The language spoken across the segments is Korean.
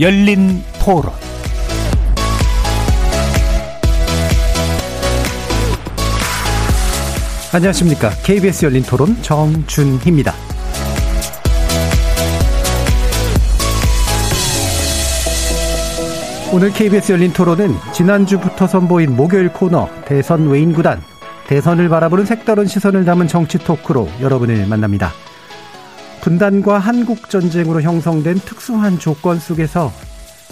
열린 토론 안녕하십니까. KBS 열린 토론 정준희입니다. 오늘 KBS 열린 토론은 지난주부터 선보인 목요일 코너 대선 외인 구단 대선을 바라보는 색다른 시선을 담은 정치 토크로 여러분을 만납니다. 분단과 한국 전쟁으로 형성된 특수한 조건 속에서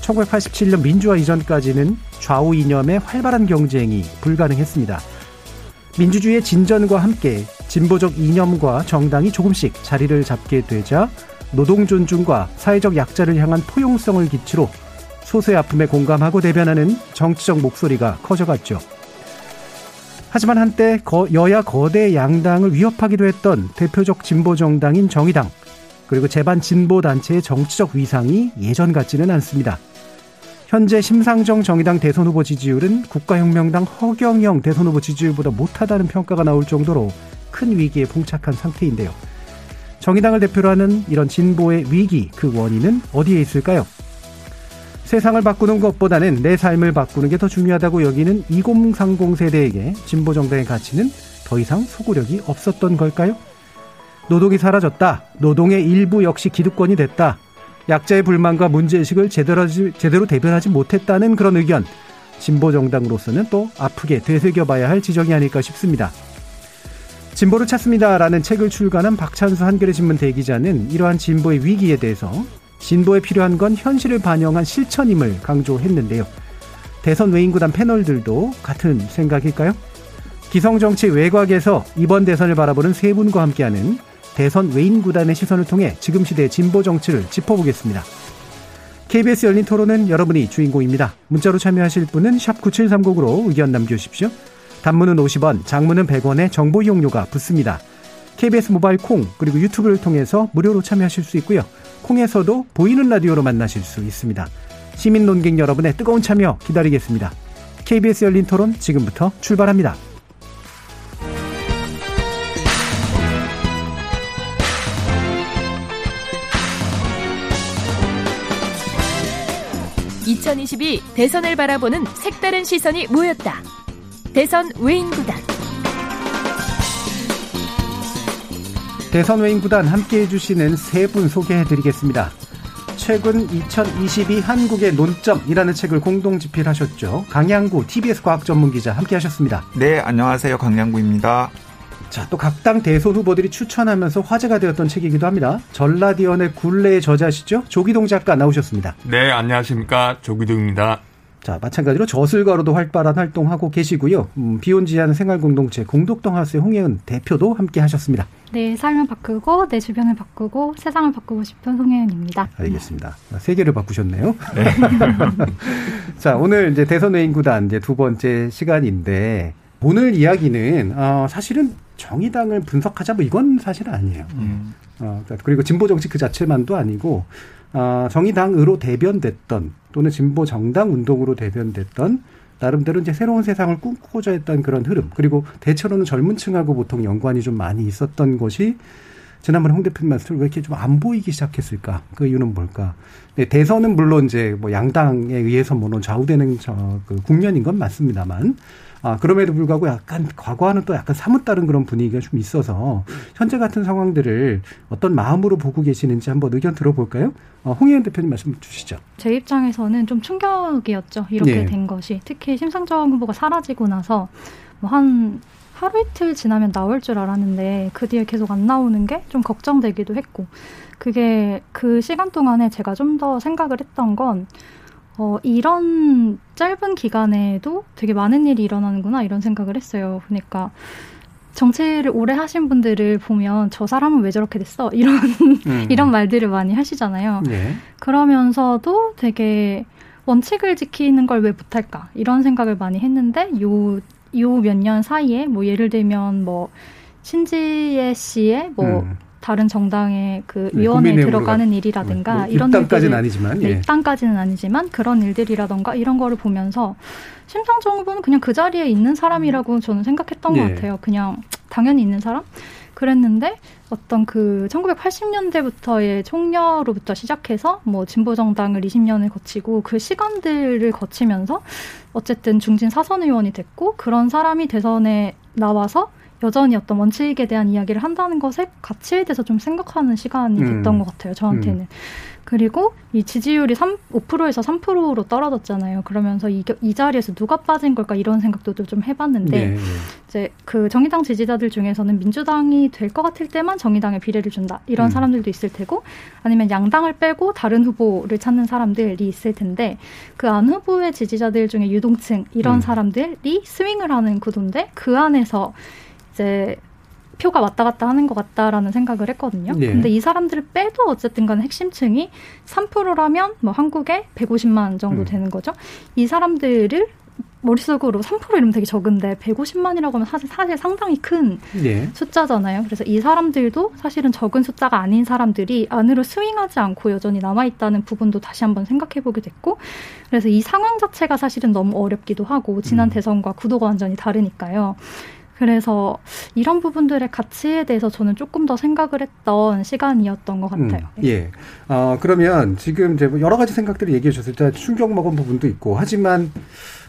1987년 민주화 이전까지는 좌우 이념의 활발한 경쟁이 불가능했습니다. 민주주의의 진전과 함께 진보적 이념과 정당이 조금씩 자리를 잡게 되자 노동 존중과 사회적 약자를 향한 포용성을 기치로 소수의 아픔에 공감하고 대변하는 정치적 목소리가 커져갔죠. 하지만 한때 여야 거대 양당을 위협하기도 했던 대표적 진보 정당인 정의당 그리고 제반 진보 단체의 정치적 위상이 예전 같지는 않습니다. 현재 심상정 정의당 대선 후보 지지율은 국가혁명당 허경영 대선 후보 지지율보다 못하다는 평가가 나올 정도로 큰 위기에 봉착한 상태인데요. 정의당을 대표로 하는 이런 진보의 위기, 그 원인은 어디에 있을까요? 세상을 바꾸는 것보다는 내 삶을 바꾸는 게 더 중요하다고 여기는 2030 세대에게 진보 정당의 가치는 더 이상 소구력이 없었던 걸까요? 노동이 사라졌다. 노동의 일부 역시 기득권이 됐다. 약자의 불만과 문제의식을 제대로, 제대로 대변하지 못했다는 그런 의견. 진보 정당으로서는 또 아프게 되새겨봐야 할 지적이 아닐까 싶습니다. 진보를 찾습니다라는 책을 출간한 박찬수 한겨레 신문 대기자는 이러한 진보의 위기에 대해서 진보에 필요한 건 현실을 반영한 실천임을 강조했는데요. 대선 외인구단 패널들도 같은 생각일까요? 기성정치 외곽에서 이번 대선을 바라보는 세 분과 함께하는 대선 외인구단의 시선을 통해 지금 시대의 진보 정치를 짚어보겠습니다. KBS 열린 토론은 여러분이 주인공입니다. 문자로 참여하실 분은 9730으로 의견 남겨주십시오. 단문은 50원, 장문은 100원의 정보 이용료가 붙습니다. KBS 모바일 콩 그리고 유튜브를 통해서 무료로 참여하실 수 있고요. 콩에서도 보이는 라디오로 만나실 수 있습니다. 시민 논객 여러분의 뜨거운 참여 기다리겠습니다. KBS 열린 토론 지금부터 출발합니다. (2022) 대선을 바라보는 색다른 시선이 모였다 대선 외인 구단 대선 외인 구단 함께 해주시는 세 분 소개해드리겠습니다. 최근 2022 한국의 논점이라는 책을 공동 집필하셨죠. 강양구 TBS 과학 전문 기자 함께 하셨습니다. 네, 안녕하세요. 강양구입니다. 자, 또 각 당 대선 후보들이 추천하면서 화제가 되었던 책이기도 합니다. 전라디언의 굴레의 저자시죠? 조기동 작가 나오셨습니다. 네, 안녕하십니까. 조기동입니다. 자, 마찬가지로 저술가로도 활발한 활동하고 계시고요. 음, 비혼지한 생활공동체 공덕동하우스의 홍혜은 대표도 함께 하셨습니다. 네, 삶을 바꾸고 내 주변을 바꾸고 세상을 바꾸고 싶은 송혜은입니다. 알겠습니다. 세계를 바꾸셨네요. 네. 자, 오늘 이제 대선 외인 구단 이제 두 번째 시간인데 오늘 이야기는 어, 사실은 정의당을 분석하자 뭐 이건 사실은 아니에요. 음. 어, 그리고 진보 정치 그 자체만도 아니고 어, 정의당으로 대변됐던 또는 진보 정당 운동으로 대변됐던 나름대로 이제 새로운 세상을 꿈꾸고자 했던 그런 흐름 그리고 대체로는 젊은 층하고 보통 연관이 좀 많이 있었던 것이 지난번에 홍 대표님 말씀을 왜 이렇게 좀 안 보이기 시작했을까? 그 이유는 뭘까? 네, 대선은 물론 이제 뭐 양당에 의해서 물론 좌우되는 저 그 국면인 건 맞습니다만 아, 그럼에도 불구하고 약간 과거와는 또 약간 사뭇 다른 그런 분위기가 좀 있어서 현재 같은 상황들을 어떤 마음으로 보고 계시는지 한번 의견 들어볼까요? 어, 홍혜연 대표님 말씀 주시죠. 제 입장에서는 좀 충격이었죠. 이렇게 네. 된 것이. 특히 심상정 후보가 사라지고 나서 뭐한 하루 이틀 지나면 나올 줄 알았는데 그 뒤에 계속 안 나오는 게 좀 걱정되기도 했고 그게 그 시간 동안에 제가 좀 더 생각을 했던 건 어, 이런 짧은 기간에도 되게 많은 일이 일어나는구나 이런 생각을 했어요. 그러니까 정치를 오래 하신 분들을 보면 저 사람은 왜 저렇게 됐어 이런 음. 이런 말들을 많이 하시잖아요. 네. 그러면서도 되게 원칙을 지키는 걸 왜 못할까 이런 생각을 많이 했는데 요 요 몇 년 사이에 뭐 예를 들면 뭐 신지혜 씨의 뭐 음. 다른 정당의 그 네, 위원회에 들어가는 일이라든가 뭐, 이런 일까지는 아니지만 예. 입당까지는 아니지만 그런 일들이라든가 이런 거를 보면서 심상정 후보는 그냥 그 자리에 있는 사람이라고 저는 생각했던 예. 것 같아요. 그냥 당연히 있는 사람. 그랬는데 어떤 그 1980년대부터의 총려로부터 시작해서 뭐 진보 정당을 20년을 거치고 그 시간들을 거치면서 어쨌든 중진 사선 의원이 됐고 그런 사람이 대선에 나와서 여전히 어떤 원칙에 대한 이야기를 한다는 것에 가치에 대해서 좀 생각하는 시간이 됐던 음. 것 같아요. 저한테는. 음. 그리고 이 지지율이 3, 5%에서 3%로 떨어졌잖아요. 그러면서 이, 이 자리에서 누가 빠진 걸까 이런 생각도 좀 해봤는데 네, 네. 이제 그 정의당 지지자들 중에서는 민주당이 될 것 같을 때만 정의당에 비례를 준다 이런 음. 사람들도 있을 테고 아니면 양당을 빼고 다른 후보를 찾는 사람들이 있을 텐데 그 안 후보의 지지자들 중에 유동층 이런 음. 사람들이 스윙을 하는 구도인데 그 안에서 이제 표가 왔다 갔다 하는 것 같다라는 생각을 했거든요. 네. 근데 이 사람들을 빼도 어쨌든 간에 핵심층이 3%라면 뭐 한국에 150만 정도 음. 되는 거죠. 이 사람들을 머릿속으로 3% 이러면 되게 적은데 150만이라고 하면 사실, 사실 상당히 큰 네. 숫자잖아요. 그래서 이 사람들도 사실은 적은 숫자가 아닌 사람들이 안으로 스윙하지 않고 여전히 남아있다는 부분도 다시 한번 생각해보게 됐고 그래서 이 상황 자체가 사실은 너무 어렵기도 하고 지난 음. 대선과 구도가 완전히 다르니까요. 그래서 이런 부분들의 가치에 대해서 저는 조금 더 생각을 했던 시간이었던 것 같아요. 음, 예. 어, 그러면 지금 이제 뭐 여러 가지 생각들을 얘기해 주셨을 때 충격 먹은 부분도 있고 하지만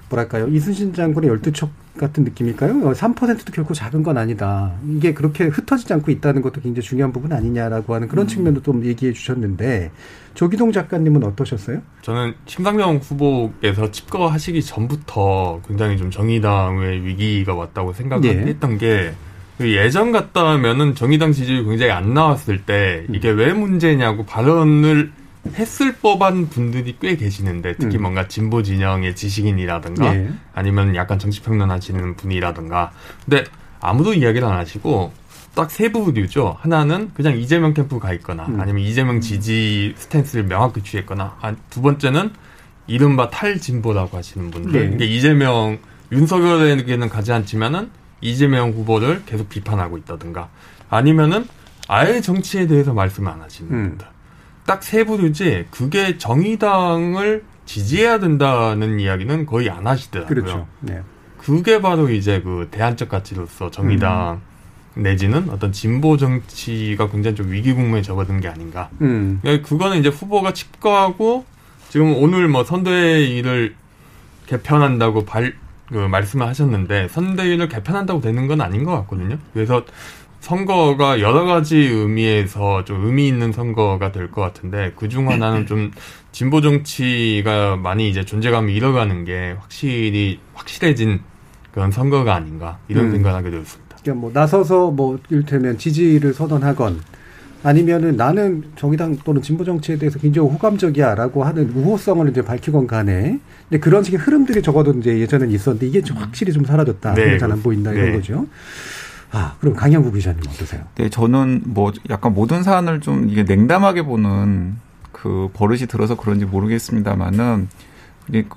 뭐랄까요. 이순신 장군의 열두척 같은 느낌일까요? 3%도 결코 작은 건 아니다. 이게 그렇게 흩어지지 않고 있다는 것도 굉장히 중요한 부분 아니냐라고 하는 그런 음. 측면도 좀 얘기해 주셨는데 조기동 작가님은 어떠셨어요? 저는 심상정 후보께서 집거하시기 전부터 굉장히 좀 정의당의 위기가 왔다고 생각했던 예. 게 예전 같다면은 정의당 지지율이 굉장히 안 나왔을 때 이게 왜 문제냐고 발언을 했을 법한 분들이 꽤 계시는데 특히 음. 뭔가 진보 진영의 지식인이라든가 예. 아니면 약간 정치 평론 하시는 분이라든가 근데 아무도 이야기를 안 하시고 딱 세 부류죠. 하나는 그냥 이재명 캠프 가 있거나 음. 아니면 이재명 지지 스탠스를 명확히 취했거나 두 번째는 이른바 탈진보라고 하시는 분들. 네. 그러니까 이재명 윤석열에게는 가지 않지만은 이재명 후보를 계속 비판하고 있다든가 아니면은 아예 정치에 대해서 말씀 안 하시는 음. 분들. 딱세 부류지 그게 정의당을 지지해야 된다는 이야기는 거의 안 하시더라고요. 그렇죠. 네. 그게 바로 이제 그 대안적 가치로서 정의당 음. 내지는 어떤 진보 정치가 굉장히 좀 위기 국면에 접어든 게 아닌가. 음. 그러니까 그거는 이제 후보가 칩거하고 지금 오늘 뭐 선대위를 개편한다고 발, 그 말씀을 하셨는데 선대위를 개편한다고 되는 건 아닌 것 같거든요. 그래서 선거가 여러 가지 의미에서 좀 의미 있는 선거가 될 것 같은데 그 중 하나는 좀 진보 정치가 많이 이제 존재감을 잃어가는 게 확실히 확실해진 그런 선거가 아닌가 이런 음. 생각하게 되었습니다. 그러니까 뭐 나서서 뭐 이를테면 지지를 선언하건 아니면은 나는 정의당 또는 진보 정치에 대해서 굉장히 호감적이야라고 하는 우호성을 이제 밝히건 간에 근데 그런 식의 흐름들이 적어도 이제 예전엔 있었는데 이게 좀 확실히 좀 사라졌다. 네, 잘안 보인다 이런 네. 거죠. 아, 그럼 강양구 기자님 어떠세요? 네, 저는 뭐 약간 모든 사안을 좀 이게 냉담하게 보는 그 버릇이 들어서 그런지 모르겠습니다만은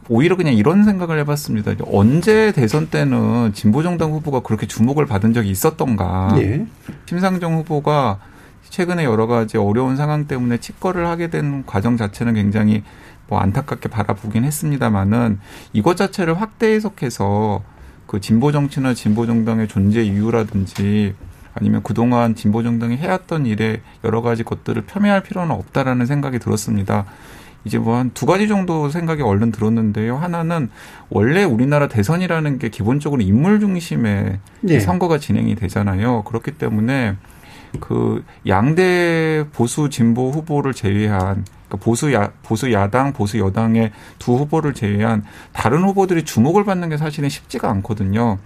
오히려 그냥 이런 생각을 해봤습니다. 언제 대선 때는 진보정당 후보가 그렇게 주목을 받은 적이 있었던가. 예. 심상정 후보가 최근에 여러 가지 어려운 상황 때문에 치과를 하게 된 과정 자체는 굉장히 뭐 안타깝게 바라보긴 했습니다만은 이것 자체를 확대 해석해서 그 진보 정치나 진보 정당의 존재 이유라든지 아니면 그동안 진보 정당이 해왔던 일에 여러 가지 것들을 폄훼할 필요는 없다라는 생각이 들었습니다. 이제 뭐 한 두 가지 정도 생각이 얼른 들었는데요. 하나는 원래 우리나라 대선이라는 게 기본적으로 인물 중심의 네. 선거가 진행이 되잖아요. 그렇기 때문에 그 양대 보수 진보 후보를 제외한 그러니까 보수 야 보수 야당 보수 여당의 두 후보를 제외한 다른 후보들이 주목을 받는 게 사실은 쉽지가 않거든요.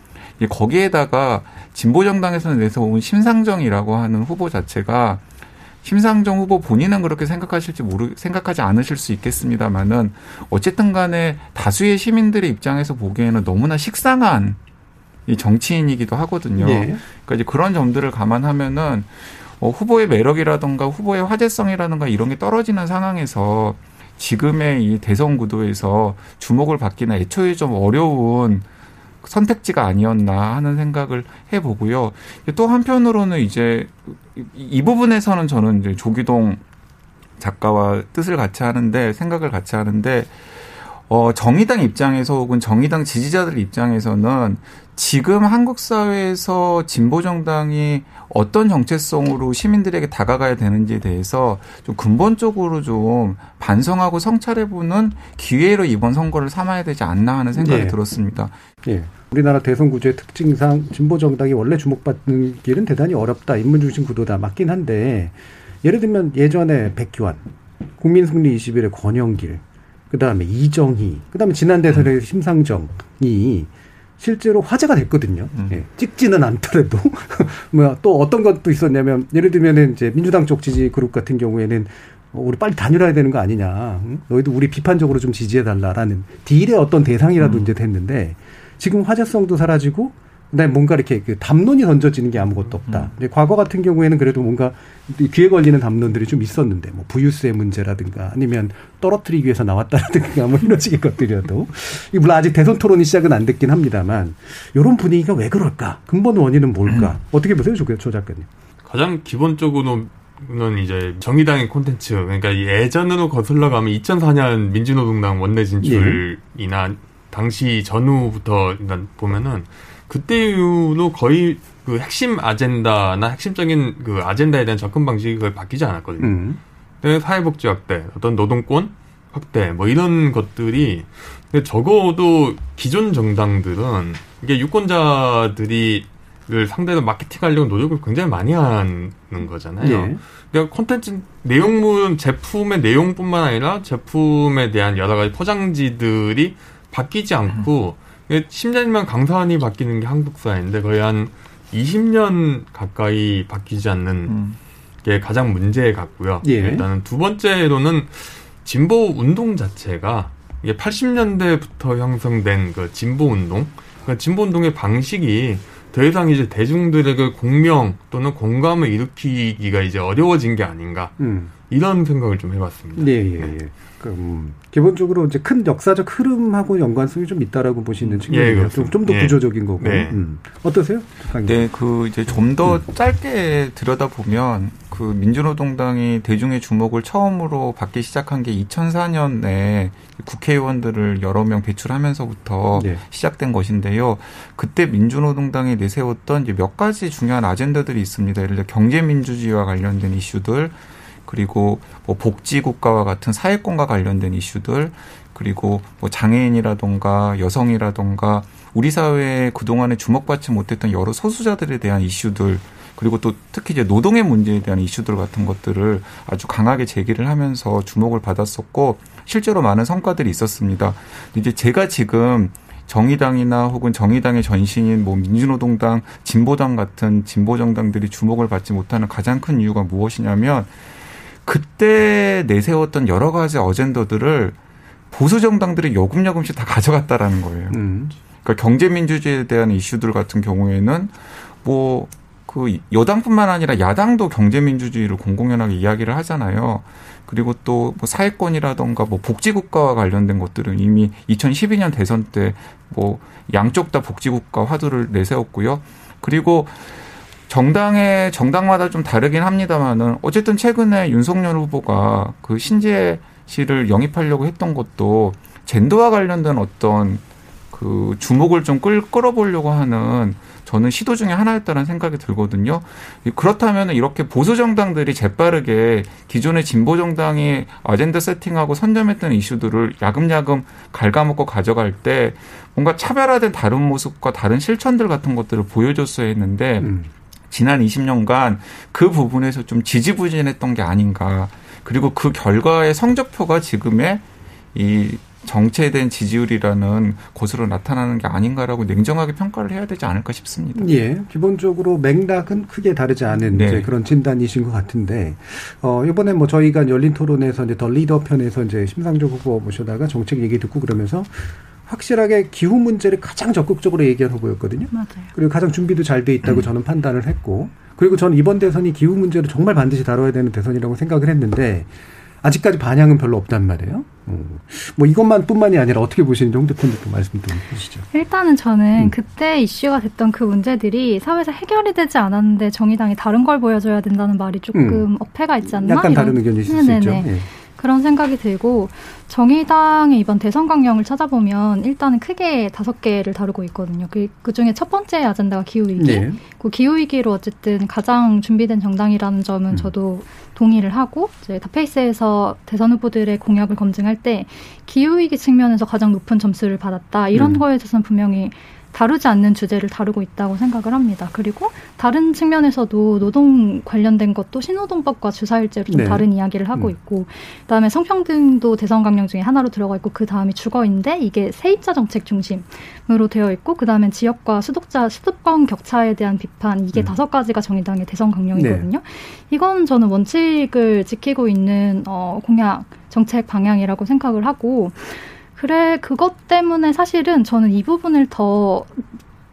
거기에다가 진보 정당에서는 내서 온 심상정이라고 하는 후보 자체가 심상정 후보 본인은 그렇게 생각하실지 모르 생각하지 않으실 수 있겠습니다만은 어쨌든 간에 다수의 시민들의 입장에서 보기에는 너무나 식상한 이 정치인이기도 하거든요. 네. 그러니까 이제 그런 점들을 감안하면은 어, 후보의 매력이라든가 후보의 화제성이라든가 이런 게 떨어지는 상황에서 지금의 이 대선 구도에서 주목을 받기는 애초에 좀 어려운 선택지가 아니었나 하는 생각을 해보고요. 또 한편으로는 이제 이 부분에서는 저는 이제 조기동 작가와 뜻을 같이 하는데 생각을 같이 하는데 어, 정의당 입장에서 혹은 정의당 지지자들 입장에서는 지금 한국 사회에서 진보 정당이 어떤 정체성으로 시민들에게 다가가야 되는지에 대해서 좀 근본적으로 좀 반성하고 성찰해보는 기회로 이번 선거를 삼아야 되지 않나 하는 생각이 예. 들었습니다. 예. 우리나라 대선 구조의 특징상 진보 정당이 원래 주목받는 길은 대단히 어렵다. 인문 중심 구도다. 맞긴 한데 예를 들면 예전에 백기환, 국민승리 21의 권영길, 그 다음에 이정희, 그 다음에 지난 대선의 음. 심상정이 실제로 화제가 됐거든요. 음. 예, 찍지는 않더라도 뭐 또 어떤 것도 있었냐면 예를 들면은 이제 민주당 쪽 지지 그룹 같은 경우에는 어, 우리 빨리 다녀야 되는 거 아니냐. 응? 너희도 우리 비판적으로 좀 지지해 달라라는 딜의 어떤 대상이라도 음. 이제 됐는데 지금 화제성도 사라지고 그다음에 뭔가 이렇게 그 담론이 던져지는 게 아무것도 없다. 음. 과거 같은 경우에는 그래도 뭔가 귀에 걸리는 담론들이 좀 있었는데 뭐 부유세 문제라든가 아니면 떨어뜨리기 위해서 나왔다라든가 뭐 이런 식의 것들이라도 이 물론 아직 대선 토론이 시작은 안 됐긴 합니다만 이런 분위기가 왜 그럴까? 근본 원인은 뭘까? 음. 어떻게 보세요, 조, 조 작가님? 가장 기본적으로 는 이제 정의당의 콘텐츠 그러니까 예전으로 거슬러 가면 2004년 민주노동당 원내 진출이나 예. 당시 전후부터 일단 보면은 그때 이후로 거의 그 핵심 아젠다나 핵심적인 그 아젠다에 대한 접근 방식이 거의 바뀌지 않았거든요. 음. 사회복지 확대, 어떤 노동권 확대, 뭐 이런 것들이 적어도 기존 정당들은 이게 유권자들이 를 상대로 마케팅하려고 노력을 굉장히 많이 하는 거잖아요. 예. 그러니까 콘텐츠 내용물 제품의 내용뿐만 아니라 제품에 대한 여러 가지 포장지들이 바뀌지 않고 10년이면 강산이 바뀌는 게 한국 사회인데 거의 한 20년 가까이 바뀌지 않는 음. 게 가장 문제 같고요. 예. 일단은 두 번째로는 진보 운동 자체가 이게 80년대부터 형성된 그 진보 운동, 그 진보 운동의 방식이 더 이상 이제 대중들에게 공명 또는 공감을 일으키기가 이제 어려워진 게 아닌가 음. 이런 생각을 좀 해봤습니다. 네, 예, 예. 네. 음, 기본적으로 이제 큰 역사적 흐름하고 연관성이 좀 있다라고 보시는 측면이에요. 예, 좀더 예. 구조적인 거고. 네. 음. 어떠세요? 네, 그 이제 좀더 음. 짧게 들여다 보면 그 민주노동당이 대중의 주목을 처음으로 받기 시작한 게 2004년에 국회의원들을 여러 명 배출하면서부터 네. 시작된 것인데요. 그때 민주노동당이 내세웠던 이제 몇 가지 중요한 아젠다들이 있습니다. 예를 들어 경제민주주의와 관련된 이슈들, 그리고 뭐 복지국가와 같은 사회권과 관련된 이슈들 그리고 뭐 장애인이라던가 여성이라던가 우리 사회에 그동안에 주목받지 못했던 여러 소수자들에 대한 이슈들 그리고 또 특히 이제 노동의 문제에 대한 이슈들 같은 것들을 아주 강하게 제기를 하면서 주목을 받았었고 실제로 많은 성과들이 있었습니다. 이제 제가 지금 정의당이나 혹은 정의당의 전신인 뭐 민주노동당, 진보당 같은 진보 정당들이 주목을 받지 못하는 가장 큰 이유가 무엇이냐면 그때 내세웠던 여러 가지 어젠더들을 보수 정당들이 요금요금씩 다 가져갔다라는 거예요. 음. 그러니까 경제 민주주의에 대한 이슈들 같은 경우에는 뭐 그 여당뿐만 아니라 야당도 경제 민주주의를 공공연하게 이야기를 하잖아요. 그리고 또 뭐 사회권이라던가 뭐 복지국가와 관련된 것들은 이미 2012년 대선 때 뭐 양쪽 다 복지국가 화두를 내세웠고요. 그리고 정당의 정당마다 좀 다르긴 합니다만은 어쨌든 최근에 윤석열 후보가 그 신재 씨를 영입하려고 했던 것도 젠더와 관련된 어떤 그 주목을 좀 끌, 끌어보려고 하는 저는 시도 중에 하나였다는 생각이 들거든요. 그렇다면 이렇게 보수 정당들이 재빠르게 기존의 진보 정당이 아젠다 세팅하고 선점했던 이슈들을 야금야금 갉아먹고 가져갈 때 뭔가 차별화된 다른 모습과 다른 실천들 같은 것들을 보여줬어야 했는데 음. 지난 20년간 그 부분에서 좀 지지부진했던 게 아닌가. 그리고 그 결과의 성적표가 지금의 이 정체된 지지율이라는 곳으로 나타나는 게 아닌가라고 냉정하게 평가를 해야 되지 않을까 싶습니다. 예. 기본적으로 맥락은 크게 다르지 않은 네. 그런 진단이신 것 같은데, 어, 이번에 뭐 저희가 열린 토론에서 이제 더 리더 편에서 이제 심상조 후보 모셔다가 정책 얘기 듣고 그러면서 확실하게 기후 문제를 가장 적극적으로 얘기한 후보였거든요. 맞아요. 그리고 가장 준비도 잘 돼 있다고 음. 저는 판단을 했고, 그리고 저는 이번 대선이 기후 문제를 정말 반드시 다뤄야 되는 대선이라고 생각을 했는데 아직까지 반향은 별로 없단 말이에요. 음. 뭐 이것만 뿐만이 아니라 어떻게 보시는지 홍 대표님도 말씀 좀 해주시죠. 일단은 저는 음. 그때 이슈가 됐던 그 문제들이 사회에서 해결이 되지 않았는데 정의당이 다른 걸 보여줘야 된다는 말이 조금 음. 어폐가 있지 않나? 약간 다른 의견이 있을 수 있죠. 네. 그런 생각이 들고 정의당의 이번 대선 강령을 찾아보면 일단은 크게 다섯 개를 다루고 있거든요. 그, 그 중에 첫 번째 아젠다가 기후위기. 네. 그 기후위기로 어쨌든 가장 준비된 정당이라는 점은 음. 저도 동의를 하고, 이제 다페이스에서 대선 후보들의 공약을 검증할 때 기후위기 측면에서 가장 높은 점수를 받았다. 이런 음. 거에 대해서는 분명히 다루지 않는 주제를 다루고 있다고 생각을 합니다. 그리고 다른 측면에서도 노동 관련된 것도 신노동법과 주사일제로 좀 네. 다른 이야기를 하고 음. 있고 그다음에 성평등도 대선 강령 중에 하나로 들어가 있고 그 다음이 주거인데 이게 세입자 정책 중심으로 되어 있고 그다음에 지역과 수도자 수도권 격차에 대한 비판 이게 음. 다섯 가지가 정의당의 대선 강령이거든요. 네. 이건 저는 원칙을 지키고 있는 어, 공약 정책 방향이라고 생각을 하고 그래 그것 때문에 사실은 저는 이 부분을 더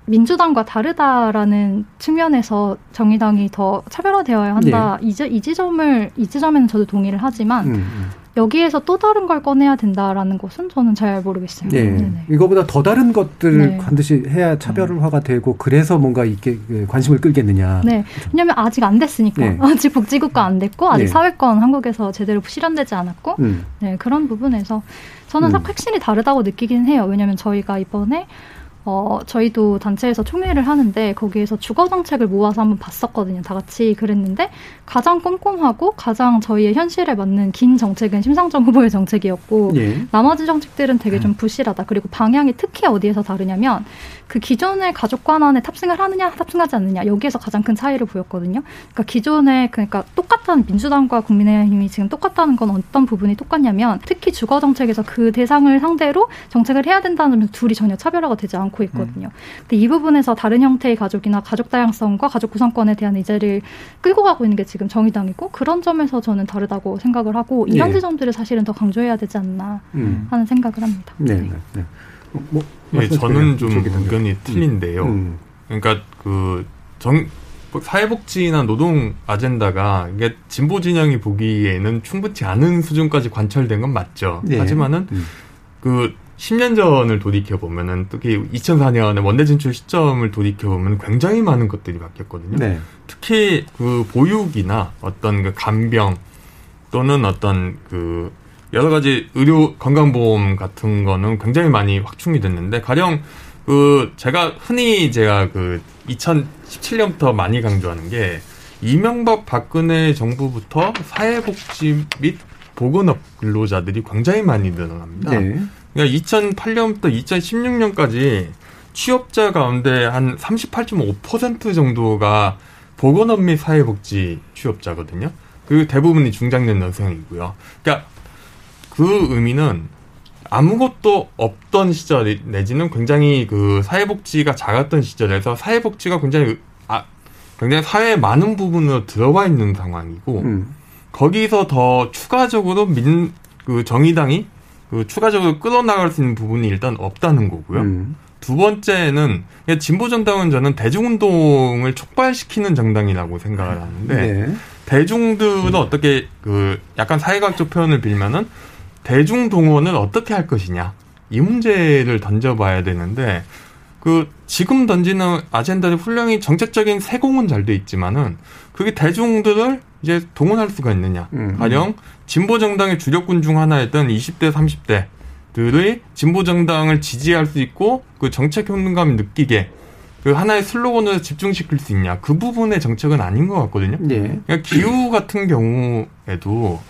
민주당과 다르다라는 측면에서 정의당이 더 차별화되어야 한다. 네. 이, 이 지점을 이 지점에는 저도 동의를 하지만 음, 음. 여기에서 또 다른 걸 꺼내야 된다라는 것은 저는 잘 모르겠어요. 네. 네네. 이거보다 더 다른 것들을 네. 반드시 해야 차별화가 되고 그래서 뭔가 이게 그 관심을 끌겠느냐. 네. 왜냐하면 아직 안 됐으니까 네. 아직 복지국가 안 됐고 아직 네. 사회권 한국에서 제대로 실현되지 않았고 음. 네 그런 부분에서 저는 음. 확실히 다르다고 느끼긴 해요. 왜냐하면 저희가 이번에 어, 저희도 단체에서 총회를 하는데 거기에서 주거 정책을 모아서 한번 봤었거든요. 다 같이 그랬는데 가장 꼼꼼하고 가장 저희의 현실에 맞는 긴 정책은 심상정 후보의 정책이었고 예. 나머지 정책들은 되게 좀 음. 부실하다. 그리고 방향이 특히 어디에서 다르냐면 그 기존의 가족 관안에 탑승을 하느냐 탑승하지 않느냐 여기에서 가장 큰 차이를 보였거든요. 그러니까 기존에 그러니까 똑같은 민주당과 국민의힘이 지금 똑같다는 건 어떤 부분이 똑같냐면 특히 주거 정책에서 그 대상을 상대로 정책을 해야 된다는 점에서 둘이 전혀 차별화가 되지 않고 있거든요. 음. 근데 이 부분에서 다른 형태의 가족이나 가족 다양성과 가족 구성권에 대한 의제를 끌고 가고 있는 게 지금 정의당이고 그런 점에서 저는 다르다고 생각을 하고 이런 네. 지점들을 사실은 더 강조해야 되지 않나 음. 하는 생각을 합니다. 네. 네. 네. 뭐 네, 저는 좀 의견이 음. 틀린데요. 음. 그러니까 그 정, 사회복지나 노동 아젠다가 이게 진보 진영이 보기에는 충분치 않은 수준까지 관철된 건 맞죠. 네. 하지만은 음. 그 10년 전을 돌이켜 보면은 특히 2004년에 원내 진출 시점을 돌이켜 보면 굉장히 많은 것들이 바뀌었거든요. 네. 특히 그 보육이나 어떤 그 간병 또는 어떤 그 여러 가지 의료 건강보험 같은 거는 굉장히 많이 확충이 됐는데 가령 그 제가 흔히 제가 그 2017년부터 많이 강조하는 게 이명박 박근혜 정부부터 사회복지 및 보건업 근로자들이 굉장히 많이 늘어납니다. 네. 그러니까 2008년부터 2016년까지 취업자 가운데 한 38.5% 정도가 보건업 및 사회복지 취업자거든요. 그 대부분이 중장년 여성이고요. 그러니까 그 의미는 아무것도 없던 시절 내지는 굉장히 그 사회복지가 작았던 시절에서 사회복지가 굉장히 아 굉장히 사회의 많은 부분으로 들어와 있는 상황이고 음. 거기서 더 추가적으로 민 그 정의당이 그 추가적으로 끌어나갈 수 있는 부분이 일단 없다는 거고요. 음. 두 번째는 진보 정당은 저는 대중운동을 촉발시키는 정당이라고 생각을 하는데 네. 대중들은 어떻게 그 약간 사회학적 표현을 빌면은 대중 동원을 어떻게 할 것이냐 이 문제를 던져봐야 되는데 그 지금 던지는 아젠다는 훌륭히 정책적인 세공은 잘 돼 있지만은 그게 대중들을 이제 동원할 수가 있느냐 음. 가령 진보 정당의 주력군 중 하나였던 20대 30대 들의 진보 정당을 지지할 수 있고 그 정책 효능감을 느끼게 그 하나의 슬로건으로 집중시킬 수 있냐 그 부분의 정책은 아닌 것 같거든요. 네. 그러니까 기후 같은 경우에도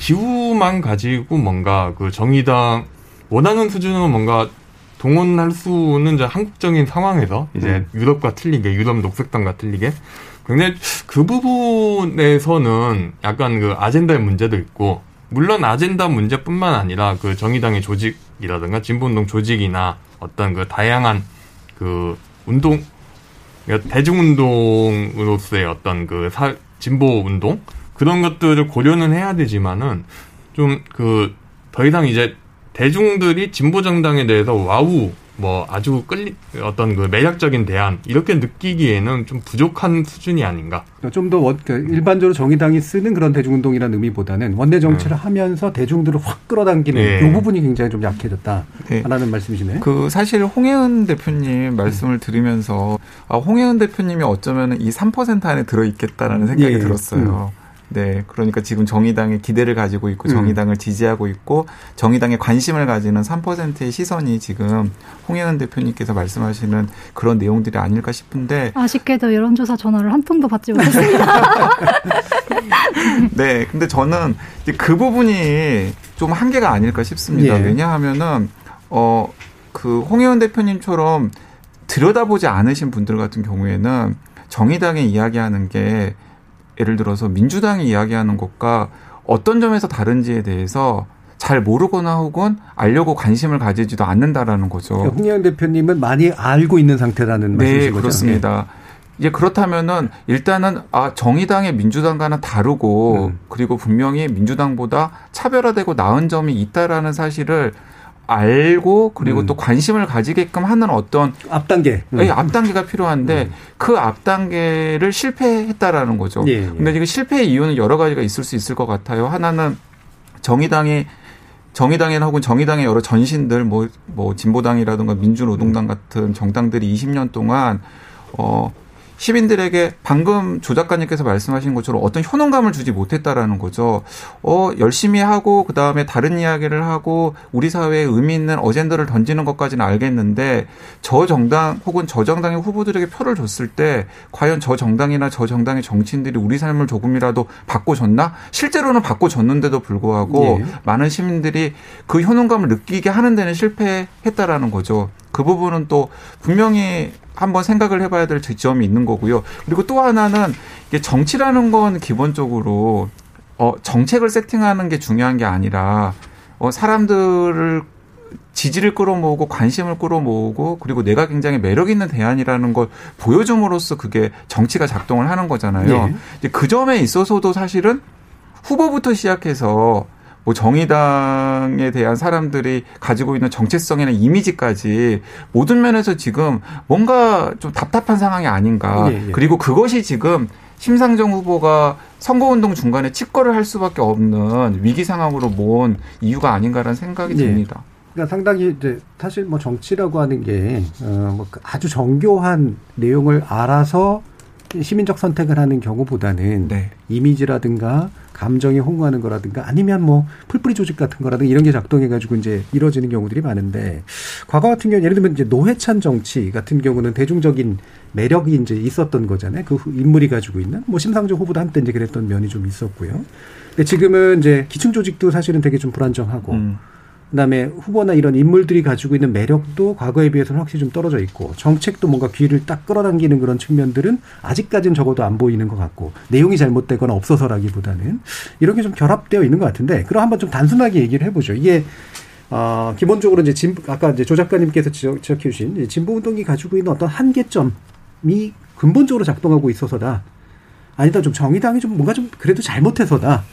기후만 가지고 뭔가 그 정의당 원하는 수준으로 뭔가 동원할 수는 이제 한국적인 상황에서 이제 음. 유럽과 틀리게 유럽 녹색당과 틀리게 굉장히 그 부분에서는 약간 그 아젠다의 문제도 있고 물론 아젠다 문제뿐만 아니라 그 정의당의 조직이라든가 진보운동 조직이나 어떤 그 다양한 그 운동 그러니까 대중운동으로서의 어떤 그 사, 진보 운동 그런 것들을 고려는 해야 되지만은 좀 그 더 이상 이제 대중들이 진보 정당에 대해서 wow 뭐 아주 끌리 어떤 그 매력적인 대안 이렇게 느끼기에는 좀 부족한 수준이 아닌가. 좀더 그러니까 일반적으로 정의당이 쓰는 그런 대중운동이라는 의미보다는 원내 정치를 네. 하면서 대중들을 확 끌어당기는 네. 이 부분이 굉장히 좀 약해졌다. 네. 라는 말씀이시네요. 그 사실 홍혜은 대표님 말씀을 들으면서 아, 홍혜은 대표님이 어쩌면 이 3% 안에 들어 있겠다라는 생각이 예. 들었어요. 음. 네, 그러니까 지금 정의당에 기대를 가지고 있고 음. 정의당을 음. 지지하고 있고 정의당에 관심을 가지는 3%의 시선이 지금 홍영은 대표님께서 말씀하시는 그런 내용들이 아닐까 싶은데 아쉽게도 여론조사 전화를 한 통도 받지 못했습니다. 네, 근데 저는 이제 그 부분이 좀 한계가 아닐까 싶습니다. 예. 왜냐하면은 어 그 홍혜원 대표님처럼 들여다보지 않으신 분들 같은 경우에는 정의당이 이야기하는 게 예를 들어서 민주당이 이야기하는 것과 어떤 점에서 다른지에 대해서 잘 모르거나 혹은 알려고 관심을 가지지도 않는다라는 거죠. 그러니까 홍영 대표님은 많이 알고 있는 상태라는 네, 말씀이신 거죠? 그렇습니다. 네. 이제 그렇다면은 일단은 아 정의당의 민주당과는 다르고 음. 그리고 분명히 민주당보다 차별화되고 나은 점이 있다라는 사실을 알고 그리고 음. 또 관심을 가지게끔 하는 어떤 앞 단계, 음. 네, 앞 단계가 필요한데 음. 그 앞 단계를 실패했다라는 거죠. 예, 예. 근데 지금 실패의 이유는 여러 가지가 있을 수 있을 것 같아요. 하나는 정의당이 정의당이나 혹은 정의당의 여러 전신들 뭐, 뭐, 진보당이라든가 민주노동당 같은 정당들이 20년 동안, 어, 시민들에게 방금 조 작가님께서 말씀하신 것처럼 어떤 효능감을 주지 못했다라는 거죠. 어, 열심히 하고 그다음에 다른 이야기를 하고 우리 사회에 의미 있는 어젠더를 던지는 것까지는 알겠는데 저 정당 혹은 저 정당의 후보들에게 표를 줬을 때 과연 저 정당이나 저 정당의 정치인들이 우리 삶을 조금이라도 바꿔줬나? 실제로는 바꿔줬는데도 불구하고 예. 많은 시민들이 그 효능감을 느끼게 하는 데는 실패했다라는 거죠. 그 부분은 또 분명히 한번 생각을 해봐야 될 지점이 있는 거고요. 그리고 또 하나는 이게 정치라는 건 기본적으로 어 정책을 세팅하는 게 중요한 게 아니라 어 사람들을 지지를 끌어모으고 관심을 끌어모으고 그리고 내가 굉장히 매력 있는 대안이라는 걸 보여줌으로써 그게 정치가 작동을 하는 거잖아요. 네. 그 점에 있어서도 사실은 후보부터 시작해서 뭐 정의당에 대한 사람들이 가지고 있는 정체성이나 이미지까지 모든 면에서 지금 뭔가 좀 답답한 상황이 아닌가. 예, 예. 그리고 그것이 지금 심상정 후보가 선거운동 중간에 직거를 할 수밖에 없는 위기 상황으로 모은 이유가 아닌가라는 생각이 예. 듭니다. 그러니까 상당히 이제 사실 뭐 정치라고 하는 게 어, 뭐 아주 정교한 내용을 알아서 시민적 선택을 하는 경우보다는 네. 이미지라든가 감정이 홍보하는 거라든가 아니면 뭐 풀뿌리 조직 같은 거라든가 이런 게 작동해가지고 이제 이루어지는 경우들이 많은데 과거 같은 경우 예를 들면 이제 노회찬 정치 같은 경우는 대중적인 매력이 이제 있었던 거잖아요. 그 인물이 가지고 있는 뭐 심상정 후보도 한때 이제 그랬던 면이 좀 있었고요. 근데 지금은 이제 기층 조직도 사실은 되게 좀 불안정하고 음. 그다음에 후보나 이런 인물들이 가지고 있는 매력도 과거에 비해서는 확실히 좀 떨어져 있고 정책도 뭔가 귀를 딱 끌어당기는 그런 측면들은 아직까지는 적어도 안 보이는 것 같고 내용이 잘못되거나 없어서라기보다는 이런 게좀 결합되어 있는 것 같은데 그럼 한번 좀 단순하게 얘기를 해보죠. 이게 어, 기본적으로 이제 진, 아까 이제 조 작가님께서 지적, 지적해 주신 진보 운동이 가지고 있는 어떤 한계점이 근본적으로 작동하고 있어서다. 아니다 좀 정의당이 좀 뭔가 좀 그래도 잘못해서다.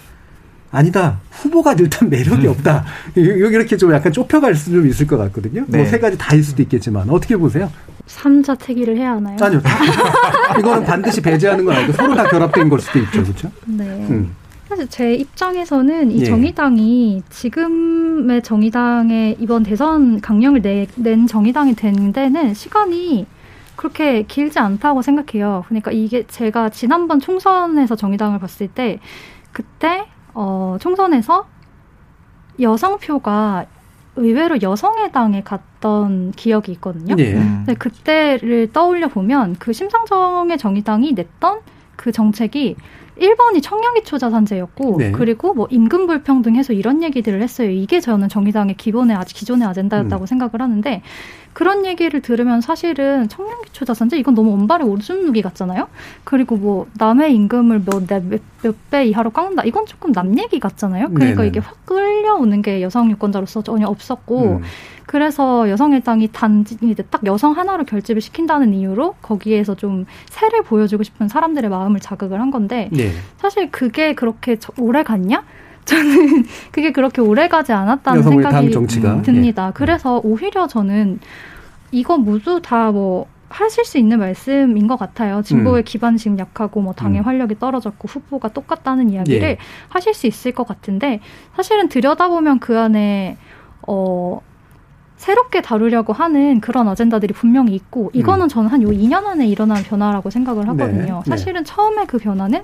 아니다. 후보가 일단 매력이 음. 없다. 여기 이렇게 좀 약간 좁혀갈 수 좀 있을 것 같거든요. 뭐 네. 뭐세 가지 다일 수도 있겠지만 어떻게 보세요? 삼자 태기를 해야 하나요? 아니요. 이거는 반드시 배제하는 건 아니고 서로 다 결합된 걸 수도 있죠. 그렇죠? 네. 음. 사실 제 입장에서는 이 예. 정의당이 지금의 정의당의 이번 대선 강령을 내, 낸 정의당이 된 데는 시간이 그렇게 길지 않다고 생각해요. 그러니까 이게 제가 지난번 총선에서 정의당을 봤을 때 그때 어, 총선에서 여성표가 의외로 여성의당에 갔던 기억이 있거든요. 네. 근데 그때를 떠올려 보면 그 심상정의 정의당이 냈던 그 정책이 1번이 청년기초 자산제였고 네. 그리고 뭐 임금 불평등 해서 이런 얘기들을 했어요. 이게 저는 정의당의 기본의 아직 기존의 아젠다였다고 음. 생각을 하는데 그런 얘기를 들으면 사실은 청년기초자산제 이건 너무 원발의 오줌 누기 같잖아요. 그리고 뭐 남의 임금을 몇몇 배 이하로 깎는다 이건 조금 남 얘기 같잖아요. 그러니까 네네. 이게 확 끌려오는 게 여성 유권자로서 전혀 없었고 음. 그래서 여성일당이 단지 이제 딱 여성 하나로 결집을 시킨다는 이유로 거기에서 좀 새를 보여주고 싶은 사람들의 마음을 자극을 한 건데 네. 사실 그게 그렇게 오래 갔냐? 저는 그게 그렇게 오래 가지 않았다는 생각이 듭니다. 예. 그래서 오히려 저는 이거 모두 다뭐 하실 수 있는 말씀인 것 같아요. 진보의 음. 기반 지금 약하고 뭐 당의 음. 활력이 떨어졌고 후보가 똑같다는 이야기를 예. 하실 수 있을 것 같은데 사실은 들여다보면 그 안에 어 새롭게 다루려고 하는 그런 어젠다들이 분명히 있고 이거는 음. 저는 한 요 2년 안에 일어난 변화라고 생각을 하거든요. 네, 네. 사실은 처음에 그 변화는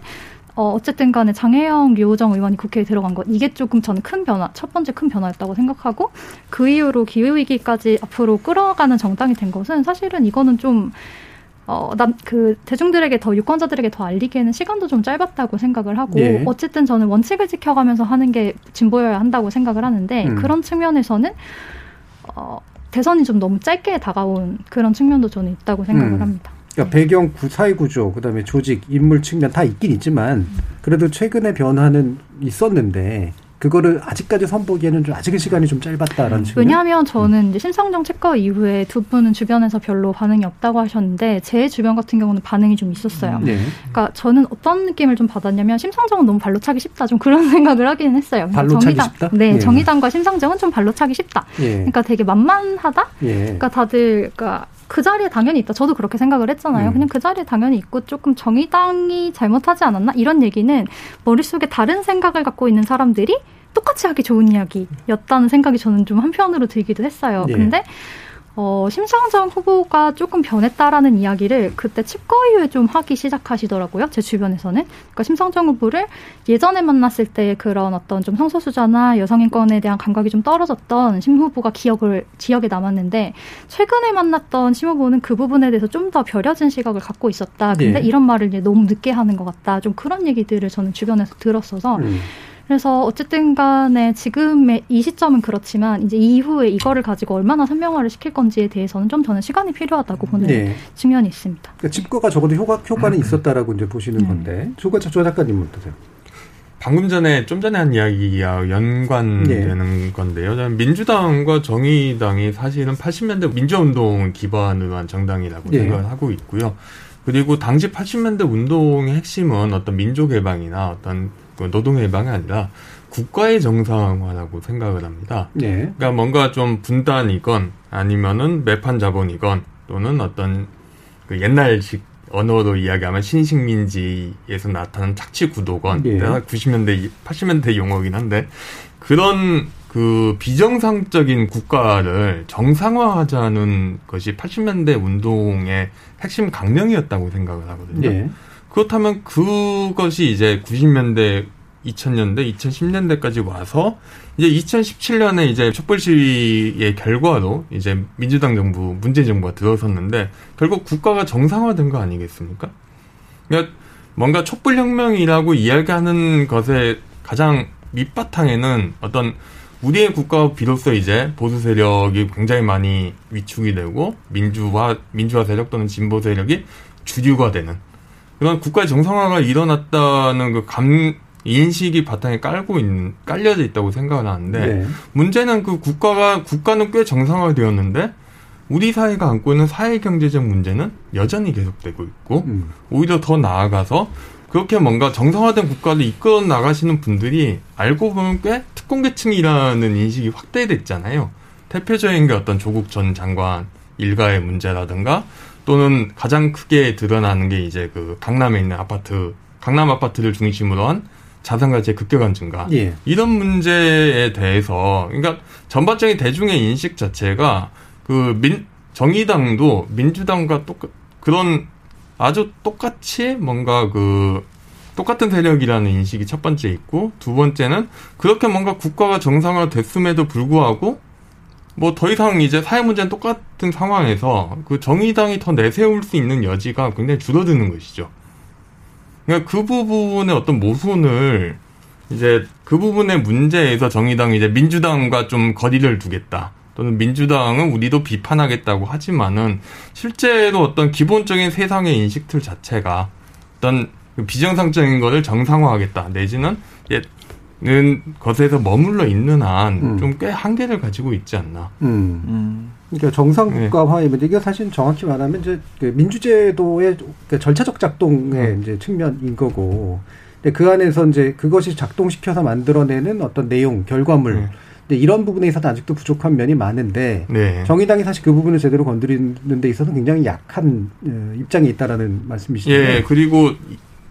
어, 어쨌든 간에 장혜영, 류호정 의원이 국회에 들어간 것, 이게 조금 저는 큰 변화, 첫 번째 큰 변화였다고 생각하고, 그 이후로 기후위기까지 앞으로 끌어가는 정당이 된 것은 사실은 이거는 좀, 어, 남, 그, 대중들에게 더, 유권자들에게 더 알리기에는 시간도 좀 짧았다고 생각을 하고, 예. 어쨌든 저는 원칙을 지켜가면서 하는 게 진보여야 한다고 생각을 하는데, 음. 그런 측면에서는, 어, 대선이 좀 너무 짧게 다가온 그런 측면도 저는 있다고 생각을 음. 합니다. 그러니까 배경 구 사회 구조, 그다음에 조직, 인물 측면 다 있긴 있지만 그래도 최근의 변화는 있었는데 그거를 아직까지 선보기에는 좀 아직은 시간이 좀 짧았다라는 측면. 왜냐하면 저는 이제 신상정 책거 이후에 두 분은 주변에서 별로 반응이 없다고 하셨는데 제 주변 같은 경우는 반응이 좀 있었어요. 네. 그러니까 저는 어떤 느낌을 좀 받았냐면 심상정은 너무 발로 차기 쉽다 좀 그런 생각을 하긴 했어요. 발로 정의당, 차기 쉽다? 네, 예. 정의당과 심상정은 좀 발로 차기 쉽다. 예. 그러니까 되게 만만하다. 예. 그러니까 다들 그러니까 그 자리에 당연히 있다. 저도 그렇게 생각을 했잖아요. 음. 그냥 그 자리에 당연히 있고 조금 정의당이 잘못하지 않았나 이런 얘기는 머릿속에 다른 생각을 갖고 있는 사람들이 똑같이 하기 좋은 이야기였다는 생각이 저는 좀 한편으로 들기도 했어요. 네. 근데 어, 심상정 후보가 조금 변했다라는 이야기를 그때 칩거 이후에 좀 하기 시작하시더라고요. 제 주변에서는. 그러니까 심상정 후보를 예전에 만났을 때 그런 어떤 좀 성소수자나 여성인권에 대한 감각이 좀 떨어졌던 심 후보가 기억을, 지역에 남았는데 최근에 만났던 심 후보는 그 부분에 대해서 좀더 벼려진 시각을 갖고 있었다. 근데 네. 이런 말을 이제 너무 늦게 하는 것 같다. 좀 그런 얘기들을 저는 주변에서 들었어서 음. 그래서 어쨌든 간에 지금의 이 시점은 그렇지만 이제 이후에 이거를 가지고 얼마나 선명화를 시킬 건지에 대해서는 좀 저는 시간이 필요하다고 보는 네. 측면이 있습니다. 그러니까 집거가 적어도 효과, 효과는 음. 있었다라고 이제 보시는 네. 건데 조가 조 작가님은 어떠세요? 방금 전에 좀 전에 한 이야기와 연관되는 네. 건데요. 민주당과 정의당이 사실은 80년대 민주운동 기반으로 한 정당이라고 네. 생각을 하고 있고요. 그리고 당시 80년대 운동의 핵심은 어떤 민족해방이나 어떤 그 노동해방이 아니라 국가의 정상화라고 생각을 합니다. 네. 그러니까 뭔가 좀 분단이건 아니면은 매판 자본이건 또는 어떤 그 옛날식 언어로 이야기하면 신식민지에서 나타난 착취 구도건 네. 90년대 80년대 용어긴 한데 그런 그 비정상적인 국가를 정상화하자는 것이 80년대 운동의 핵심 강령이었다고 생각을 하거든요. 네. 그렇다면 그것이 이제 90년대, 2000년대, 2010년대까지 와서 이제 2017년에 이제 촛불 시위의 결과로 이제 민주당 정부, 문재인 정부가 들어섰는데 결국 국가가 정상화된 거 아니겠습니까? 그러니까 뭔가 촛불 혁명이라고 이야기하는 것의 가장 밑바탕에는 어떤 우리의 국가가 비로소 이제 보수 세력이 굉장히 많이 위축이 되고 민주화 민주화 세력 또는 진보 세력이 주류가 되는 그런 국가의 정상화가 일어났다는 그 감, 인식이 바탕에 깔고 있는, 깔려져 있다고 생각을 하는데, 네. 문제는 그 국가가, 국가는 꽤 정상화되었는데, 우리 사회가 안고 있는 사회 경제적 문제는 여전히 계속되고 있고, 음. 오히려 더 나아가서, 그렇게 뭔가 정상화된 국가를 이끌어 나가시는 분들이 알고 보면 꽤 특공계층이라는 인식이 확대됐잖아요. 대표적인 게 어떤 조국 전 장관 일가의 문제라든가 또는 가장 크게 드러나는 게 이제 그 강남에 있는 아파트, 강남 아파트를 중심으로 한 자산 가치의 급격한 증가. 예. 이런 문제에 대해서, 그러니까 전반적인 대중의 인식 자체가 그 민, 정의당도 민주당과 똑같, 그런 아주 똑같이 뭔가 그 똑같은 세력이라는 인식이 첫 번째 있고 두 번째는 그렇게 뭔가 국가가 정상화 됐음에도 불구하고 뭐 더 이상 이제 사회 문제는 똑같은 상황에서 그 정의당이 더 내세울 수 있는 여지가 굉장히 줄어드는 것이죠. 그러니까 그 부분의 어떤 모순을 이제 그 부분의 문제에서 정의당이 이제 민주당과 좀 거리를 두겠다. 또는 민주당은 우리도 비판하겠다고 하지만은 실제로 어떤 기본적인 세상의 인식틀 자체가 어떤 그 비정상적인 것을 정상화하겠다. 내지는 는 것에서 머물러 있는 한 좀꽤 음. 한계를 가지고 있지 않나. 음. 음. 그러니까 정상국가화의 문제 이게 사실 정확히 말하면 이제 그 민주제도의 그 절차적 작동의 음. 이제 측면인 거고. 근데 그 안에서 이제 그것이 작동시켜서 만들어내는 어떤 내용, 결과물. 네. 근데 이런 부분에 있어서 아직도 부족한 면이 많은데 네. 정의당이 사실 그 부분을 제대로 건드리는 데 있어서 굉장히 약한 어, 입장이 있다라는 말씀이시죠. 예, 그리고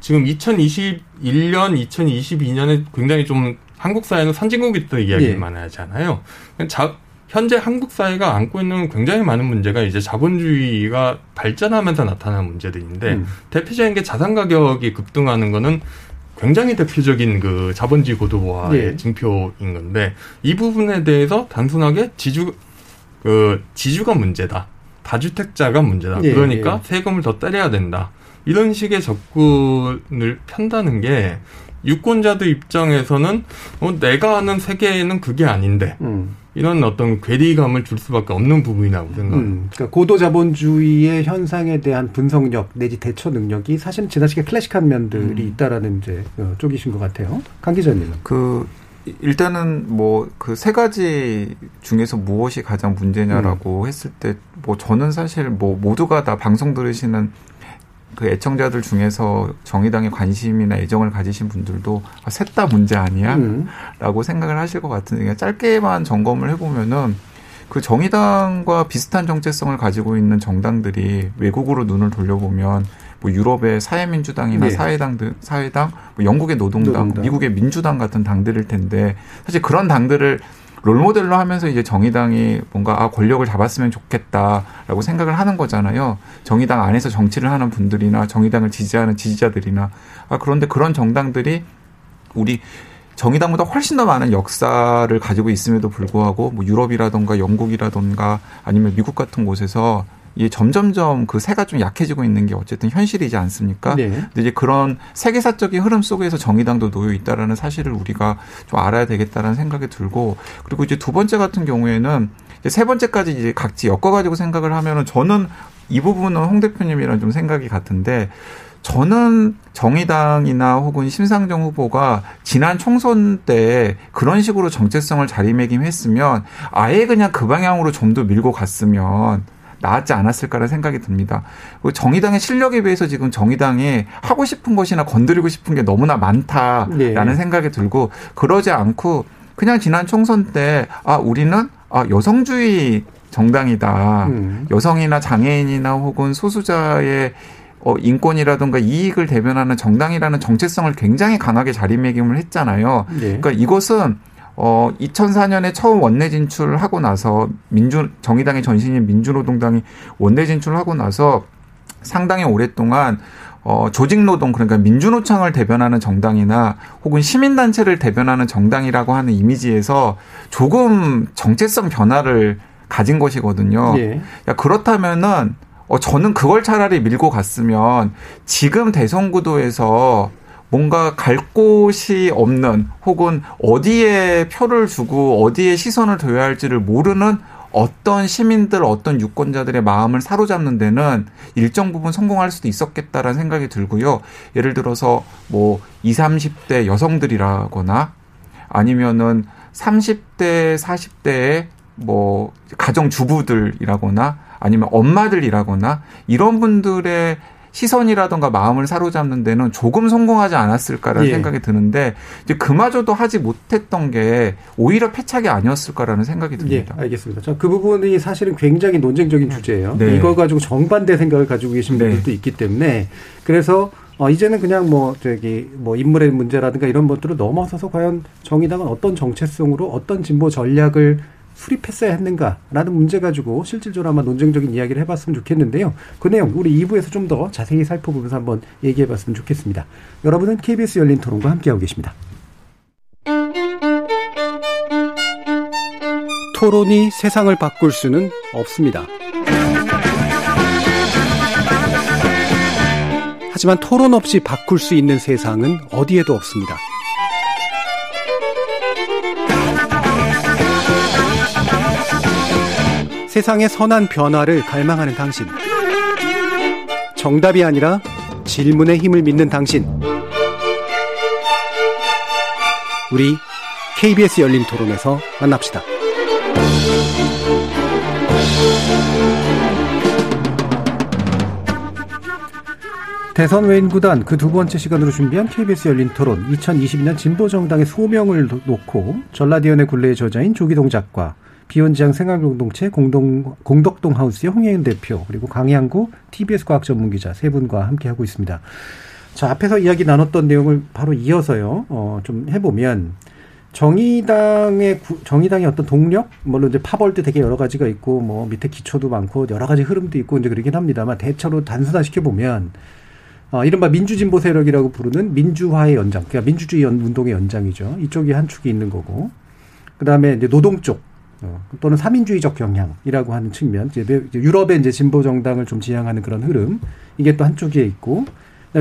지금 2021년, 2022년에 굉장히 좀 한국 사회는 선진국이다 이야기를 예. 많이 하잖아요. 자, 현재 한국 사회가 안고 있는 굉장히 많은 문제가 이제 자본주의가 발전하면서 나타나는 문제들인데 음. 대표적인 게 자산 가격이 급등하는 거는 굉장히 대표적인 그 자본주의 고도화의 네. 징표인 건데 이 부분에 대해서 단순하게 지주 그 지주가 문제다. 다주택자가 문제다. 네. 그러니까 네. 세금을 더 때려야 된다. 이런 식의 접근을 편다는 게 유권자들 입장에서는 어, 내가 아는 세계에는 그게 아닌데 음. 이런 어떤 괴리감을 줄 수밖에 없는 부분이라고 생각합니다. 음, 그러니까 고도 자본주의의 현상에 대한 분석력 내지 대처 능력이 사실 지나치게 클래식한 면들이 음. 있다라는 이제 어, 쪽이신 것 같아요. 강 기자님은 그 일단은 뭐 그 세 가지 중에서 무엇이 가장 문제냐라고 음. 했을 때 뭐 저는 사실 뭐 모두가 다 방송 들으시는 그 애청자들 중에서 정의당에 관심이나 애정을 가지신 분들도 아, 셋다 문제 아니야? 음. 라고 생각을 하실 것 같은데 짧게만 점검을 해보면은 그 정의당과 비슷한 정체성을 가지고 있는 정당들이 외국으로 눈을 돌려보면 뭐 유럽의 사회민주당이나 네. 사회당 등 사회당, 뭐 영국의 노동당, 노동당, 미국의 민주당 같은 당들일 텐데 사실 그런 당들을 롤모델로 하면서 이제 정의당이 뭔가 아 권력을 잡았으면 좋겠다라고 생각을 하는 거잖아요. 정의당 안에서 정치를 하는 분들이나 정의당을 지지하는 지지자들이나 아 그런데 그런 정당들이 우리 정의당보다 훨씬 더 많은 역사를 가지고 있음에도 불구하고 뭐 유럽이라던가 영국이라던가 아니면 미국 같은 곳에서 이 점점점 그 새가 좀 약해지고 있는 게 어쨌든 현실이지 않습니까? 네. 근데 이제 그런 세계사적인 흐름 속에서 정의당도 놓여 있다라는 사실을 우리가 좀 알아야 되겠다라는 생각이 들고 그리고 이제 두 번째 같은 경우에는 이제 세 번째까지 이제 각지 엮어가지고 생각을 하면은 저는 이 부분은 홍 대표님이랑 좀 생각이 같은데 저는 정의당이나 혹은 심상정 후보가 지난 총선 때 그런 식으로 정체성을 자리매김했으면 아예 그냥 그 방향으로 좀 더 밀고 갔으면 나았지 않았을까라는 생각이 듭니다. 정의당의 실력에 비해서 지금 정의당이 하고 싶은 것이나 건드리고 싶은 게 너무나 많다라는 네. 생각이 들고 그러지 않고 그냥 지난 총선 때 아 우리는 아 여성주의 정당이다. 음. 여성이나 장애인이나 혹은 소수자의 어, 인권이라든가 이익을 대변하는 정당이라는 정체성을 굉장히 강하게 자리매김을 했잖아요. 네. 그러니까 이것은 어 2004년에 처음 원내 진출하고 나서 민주 정의당의 전신인 민주노동당이 원내 진출하고 나서 상당히 오랫동안 어, 조직노동, 그러니까 민주노총을 대변하는 정당이나 혹은 시민단체를 대변하는 정당이라고 하는 이미지에서 조금 정체성 변화를 가진 것이거든요. 예. 야, 그렇다면은, 어, 저는 그걸 차라리 밀고 갔으면 지금 대선 구도에서 뭔가 갈 곳이 없는 혹은 어디에 표를 주고 어디에 시선을 둬야 할지를 모르는 어떤 시민들, 어떤 유권자들의 마음을 사로잡는 데는 일정 부분 성공할 수도 있었겠다라는 생각이 들고요. 예를 들어서 뭐 20, 30대 여성들이라거나 아니면은 30대, 40대의 뭐 가정주부들이라거나 아니면 엄마들이라거나 이런 분들의 시선이라던가 마음을 사로잡는 데는 조금 성공하지 않았을까라는 예. 생각이 드는데 이제 그마저도 하지 못했던 게 오히려 패착이 아니었을까라는 생각이 듭니다. 예, 알겠습니다. 그 부분이 사실은 굉장히 논쟁적인 주제예요. 네. 이걸 가지고 정반대 생각을 가지고 계신 네. 분들도 있기 때문에 그래서 어, 이제는 그냥 뭐, 저기, 뭐, 인물의 문제라든가 이런 것들을 넘어서서 과연 정의당은 어떤 정체성으로 어떤 진보 전략을 수립했어야 했는가라는 문제 가지고 실질적으로 아마 논쟁적인 이야기를 해봤으면 좋겠는데요. 그 내용 우리 2부에서 좀 더 자세히 살펴보면서 한번 얘기해봤으면 좋겠습니다. 여러분은 KBS 열린 토론과 함께하고 계십니다. 토론이 세상을 바꿀 수는 없습니다. 하지만 토론 없이 바꿀 수 있는 세상은 어디에도 없습니다. 세상의 선한 변화를 갈망하는 당신. 정답이 아니라 질문의 힘을 믿는 당신. 우리 KBS 열린 토론에서 만납시다. 대선 외인 구단 그 두 번째 시간으로 준비한 KBS 열린 토론 2022년 진보정당의 소명을 놓고 전라디언의 굴레의 저자인 조기동 작가 비혼지향 생활공동체 공동, 공덕동 하우스의 홍혜은 대표, 그리고 강양구 TBS 과학 전문 기자 세 분과 함께 하고 있습니다. 자, 앞에서 이야기 나눴던 내용을 바로 이어서요, 어, 좀 해보면, 정의당의, 정의당의 어떤 동력? 물론 이제 파벌도 되게 여러 가지가 있고, 뭐 밑에 기초도 많고, 여러 가지 흐름도 있고, 이제 그러긴 합니다만, 대체로 단순화시켜 보면, 어, 이른바 민주진보 세력이라고 부르는 민주화의 연장, 그러니까 민주주의 운동의 연장이죠. 이쪽이 한 축이 있는 거고. 그 다음에 이제 노동 쪽, 어, 또는 사민주의적 경향이라고 하는 측면, 이제 유럽의 이제 진보 정당을 좀 지향하는 그런 흐름, 이게 또 한쪽에 있고,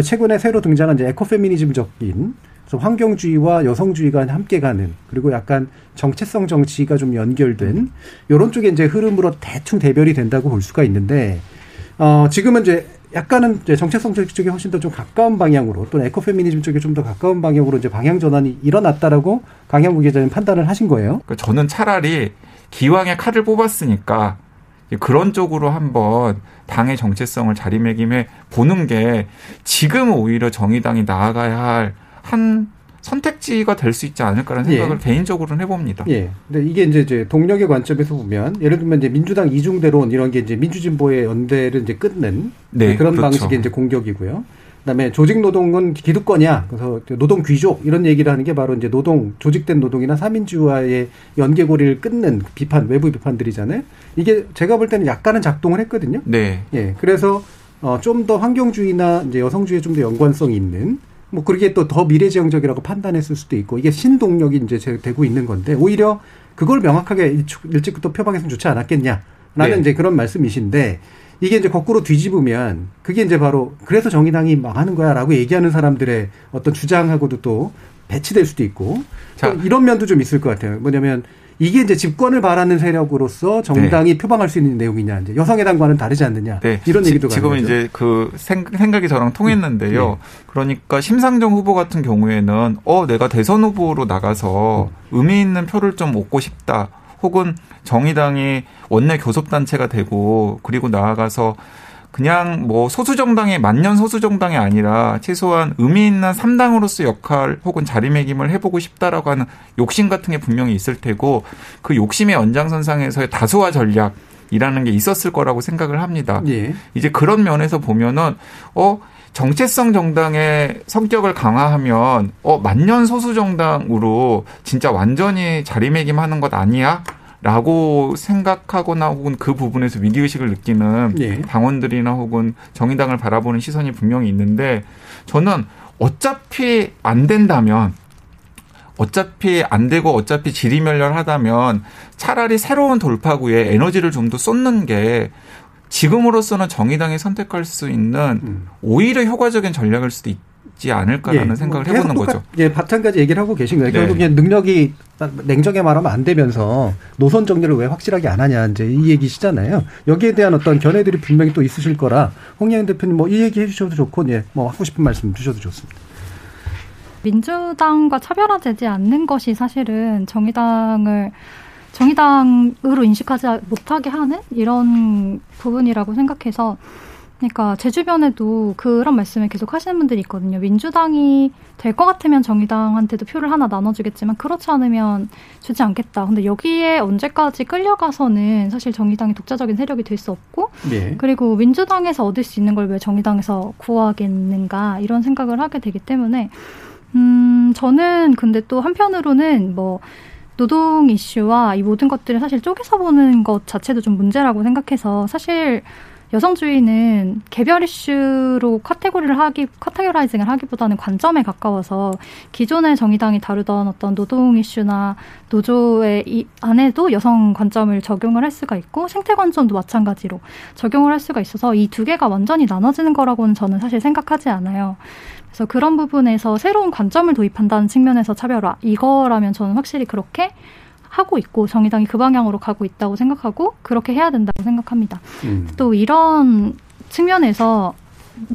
최근에 새로 등장한 이제 에코페미니즘적인 환경주의와 여성주의가 함께 가는 그리고 약간 정체성 정치가 좀 연결된 요런 쪽에 이제 흐름으로 대충 대별이 된다고 볼 수가 있는데 어 지금은 이제 약간은 이제 정체성 정치 쪽에 훨씬 더 좀 가까운 방향으로 또는 에코페미니즘 쪽에 좀 더 가까운 방향으로 이제 방향 전환이 일어났다라고 강양구 기자님 판단을 하신 거예요. 그러니까 저는 차라리 기왕에 칼을 뽑았으니까 그런 쪽으로 한번 당의 정체성을 자리매김해 보는 게 지금 오히려 정의당이 나아가야 할 한 선택지가 될 수 있지 않을까라는 생각을 예. 개인적으로는 해봅니다. 예. 근데 이게 이제, 이제 동력의 관점에서 보면 예를 들면 이제 민주당 이중대론 이런 게 이제 민주진보의 연대를 이제 끊는 네, 그런 그렇죠. 방식의 이제 공격이고요. 그다음에 조직 노동은 기득권이야. 그래서 노동 귀족 이런 얘기를 하는 게 바로 이제 노동 조직된 노동이나 사민주와의 연계고리를 끊는 비판 외부 비판들이잖아요. 이게 제가 볼 때는 약간은 작동을 했거든요. 네. 예. 그래서 어, 좀 더 환경주의나 이제 여성주의에 좀 더 연관성이 있는 뭐 그렇게 또 더 미래지향적이라고 판단했을 수도 있고 이게 신동력이 이제 되고 있는 건데 오히려 그걸 명확하게 일찍부터 표방했으면 좋지 않았겠냐라는 네. 이제 그런 말씀이신데 이게 이제 거꾸로 뒤집으면 그게 이제 바로 그래서 정의당이 망하는 거야라고 얘기하는 사람들의 어떤 주장하고도 또 배치될 수도 있고 자. 이런 면도 좀 있을 것 같아요. 뭐냐면 이게 이제 집권을 바라는 세력으로서 정당이 네. 표방할 수 있는 내용이냐 이제 여성의당과는 다르지 않느냐 네. 이런 얘기도 지, 금 이제 그 생 각이 저랑 통했는데요. 네. 그러니까 심상정 후보 같은 경우에는 어 내가 대선 후보로 나가서 음. 의미 있는 표를 좀 얻고 싶다. 혹은 정의당이 원내 교섭단체가 되고 그리고 나아가서 그냥 뭐 소수 정당의 만년 소수 정당이 아니라 최소한 의미 있는 3당으로서 역할 혹은 자리매김을 해보고 싶다라고 하는 욕심 같은 게 분명히 있을 테고 그 욕심의 연장선상에서의 다수화 전략 이라는 게 있었을 거라고 생각을 합니다. 예. 이제 그런 면에서 보면은 어 정체성 정당의 성격을 강화하면 어 만년 소수 정당으로 진짜 완전히 자리매김하는 것 아니야? 라고 생각하거나 혹은 그 부분에서 위기의식을 느끼는 예. 당원들이나 혹은 정의당을 바라보는 시선이 분명히 있는데 저는 어차피 안 된다면 어차피 안 되고 어차피 지리멸렬하다면 차라리 새로운 돌파구에 에너지를 좀 더 쏟는 게 지금으로서는 정의당이 선택할 수 있는 음. 오히려 효과적인 전략일 수도 있, 있지 않을까라는 예, 생각을 뭐 해보는 거죠. 예, 마찬가지 얘기를 하고 계신 거예요. 네. 결국 그냥 능력이 냉정하게 말하면 안 되면서 노선 정리를 왜 확실하게 안 하냐 이제 이 얘기시잖아요. 여기에 대한 어떤 견해들이 분명히 또 있으실 거라 홍영현 대표님 뭐 이 얘기 해주셔도 좋고 예, 뭐 하고 싶은 말씀 주셔도 좋습니다. 민주당과 차별화되지 않는 것이 사실은 정의당을 정의당으로 인식하지 못하게 하는 이런 부분이라고 생각해서 그러니까 제 주변에도 그런 말씀을 계속 하시는 분들이 있거든요. 민주당이 될 것 같으면 정의당한테도 표를 하나 나눠주겠지만 그렇지 않으면 주지 않겠다. 근데 여기에 언제까지 끌려가서는 사실 정의당이 독자적인 세력이 될 수 없고 네. 그리고 민주당에서 얻을 수 있는 걸 왜 정의당에서 구하겠는가 이런 생각을 하게 되기 때문에 음 저는 근데 또 한편으로는 뭐 노동 이슈와 이 모든 것들을 사실 쪼개서 보는 것 자체도 좀 문제라고 생각해서 사실 여성주의는 개별 이슈로 카테고리를 하기, 카테고라이징을 하기보다는 관점에 가까워서 기존의 정의당이 다루던 어떤 노동 이슈나 노조의 이 안에도 여성 관점을 적용을 할 수가 있고 생태 관점도 마찬가지로 적용을 할 수가 있어서 이 두 개가 완전히 나눠지는 거라고는 저는 사실 생각하지 않아요. 그래서 그런 부분에서 새로운 관점을 도입한다는 측면에서 차별화 이거라면 저는 확실히 그렇게 하고 있고 정의당이 그 방향으로 가고 있다고 생각하고 그렇게 해야 된다고 생각합니다. 음. 또 이런 측면에서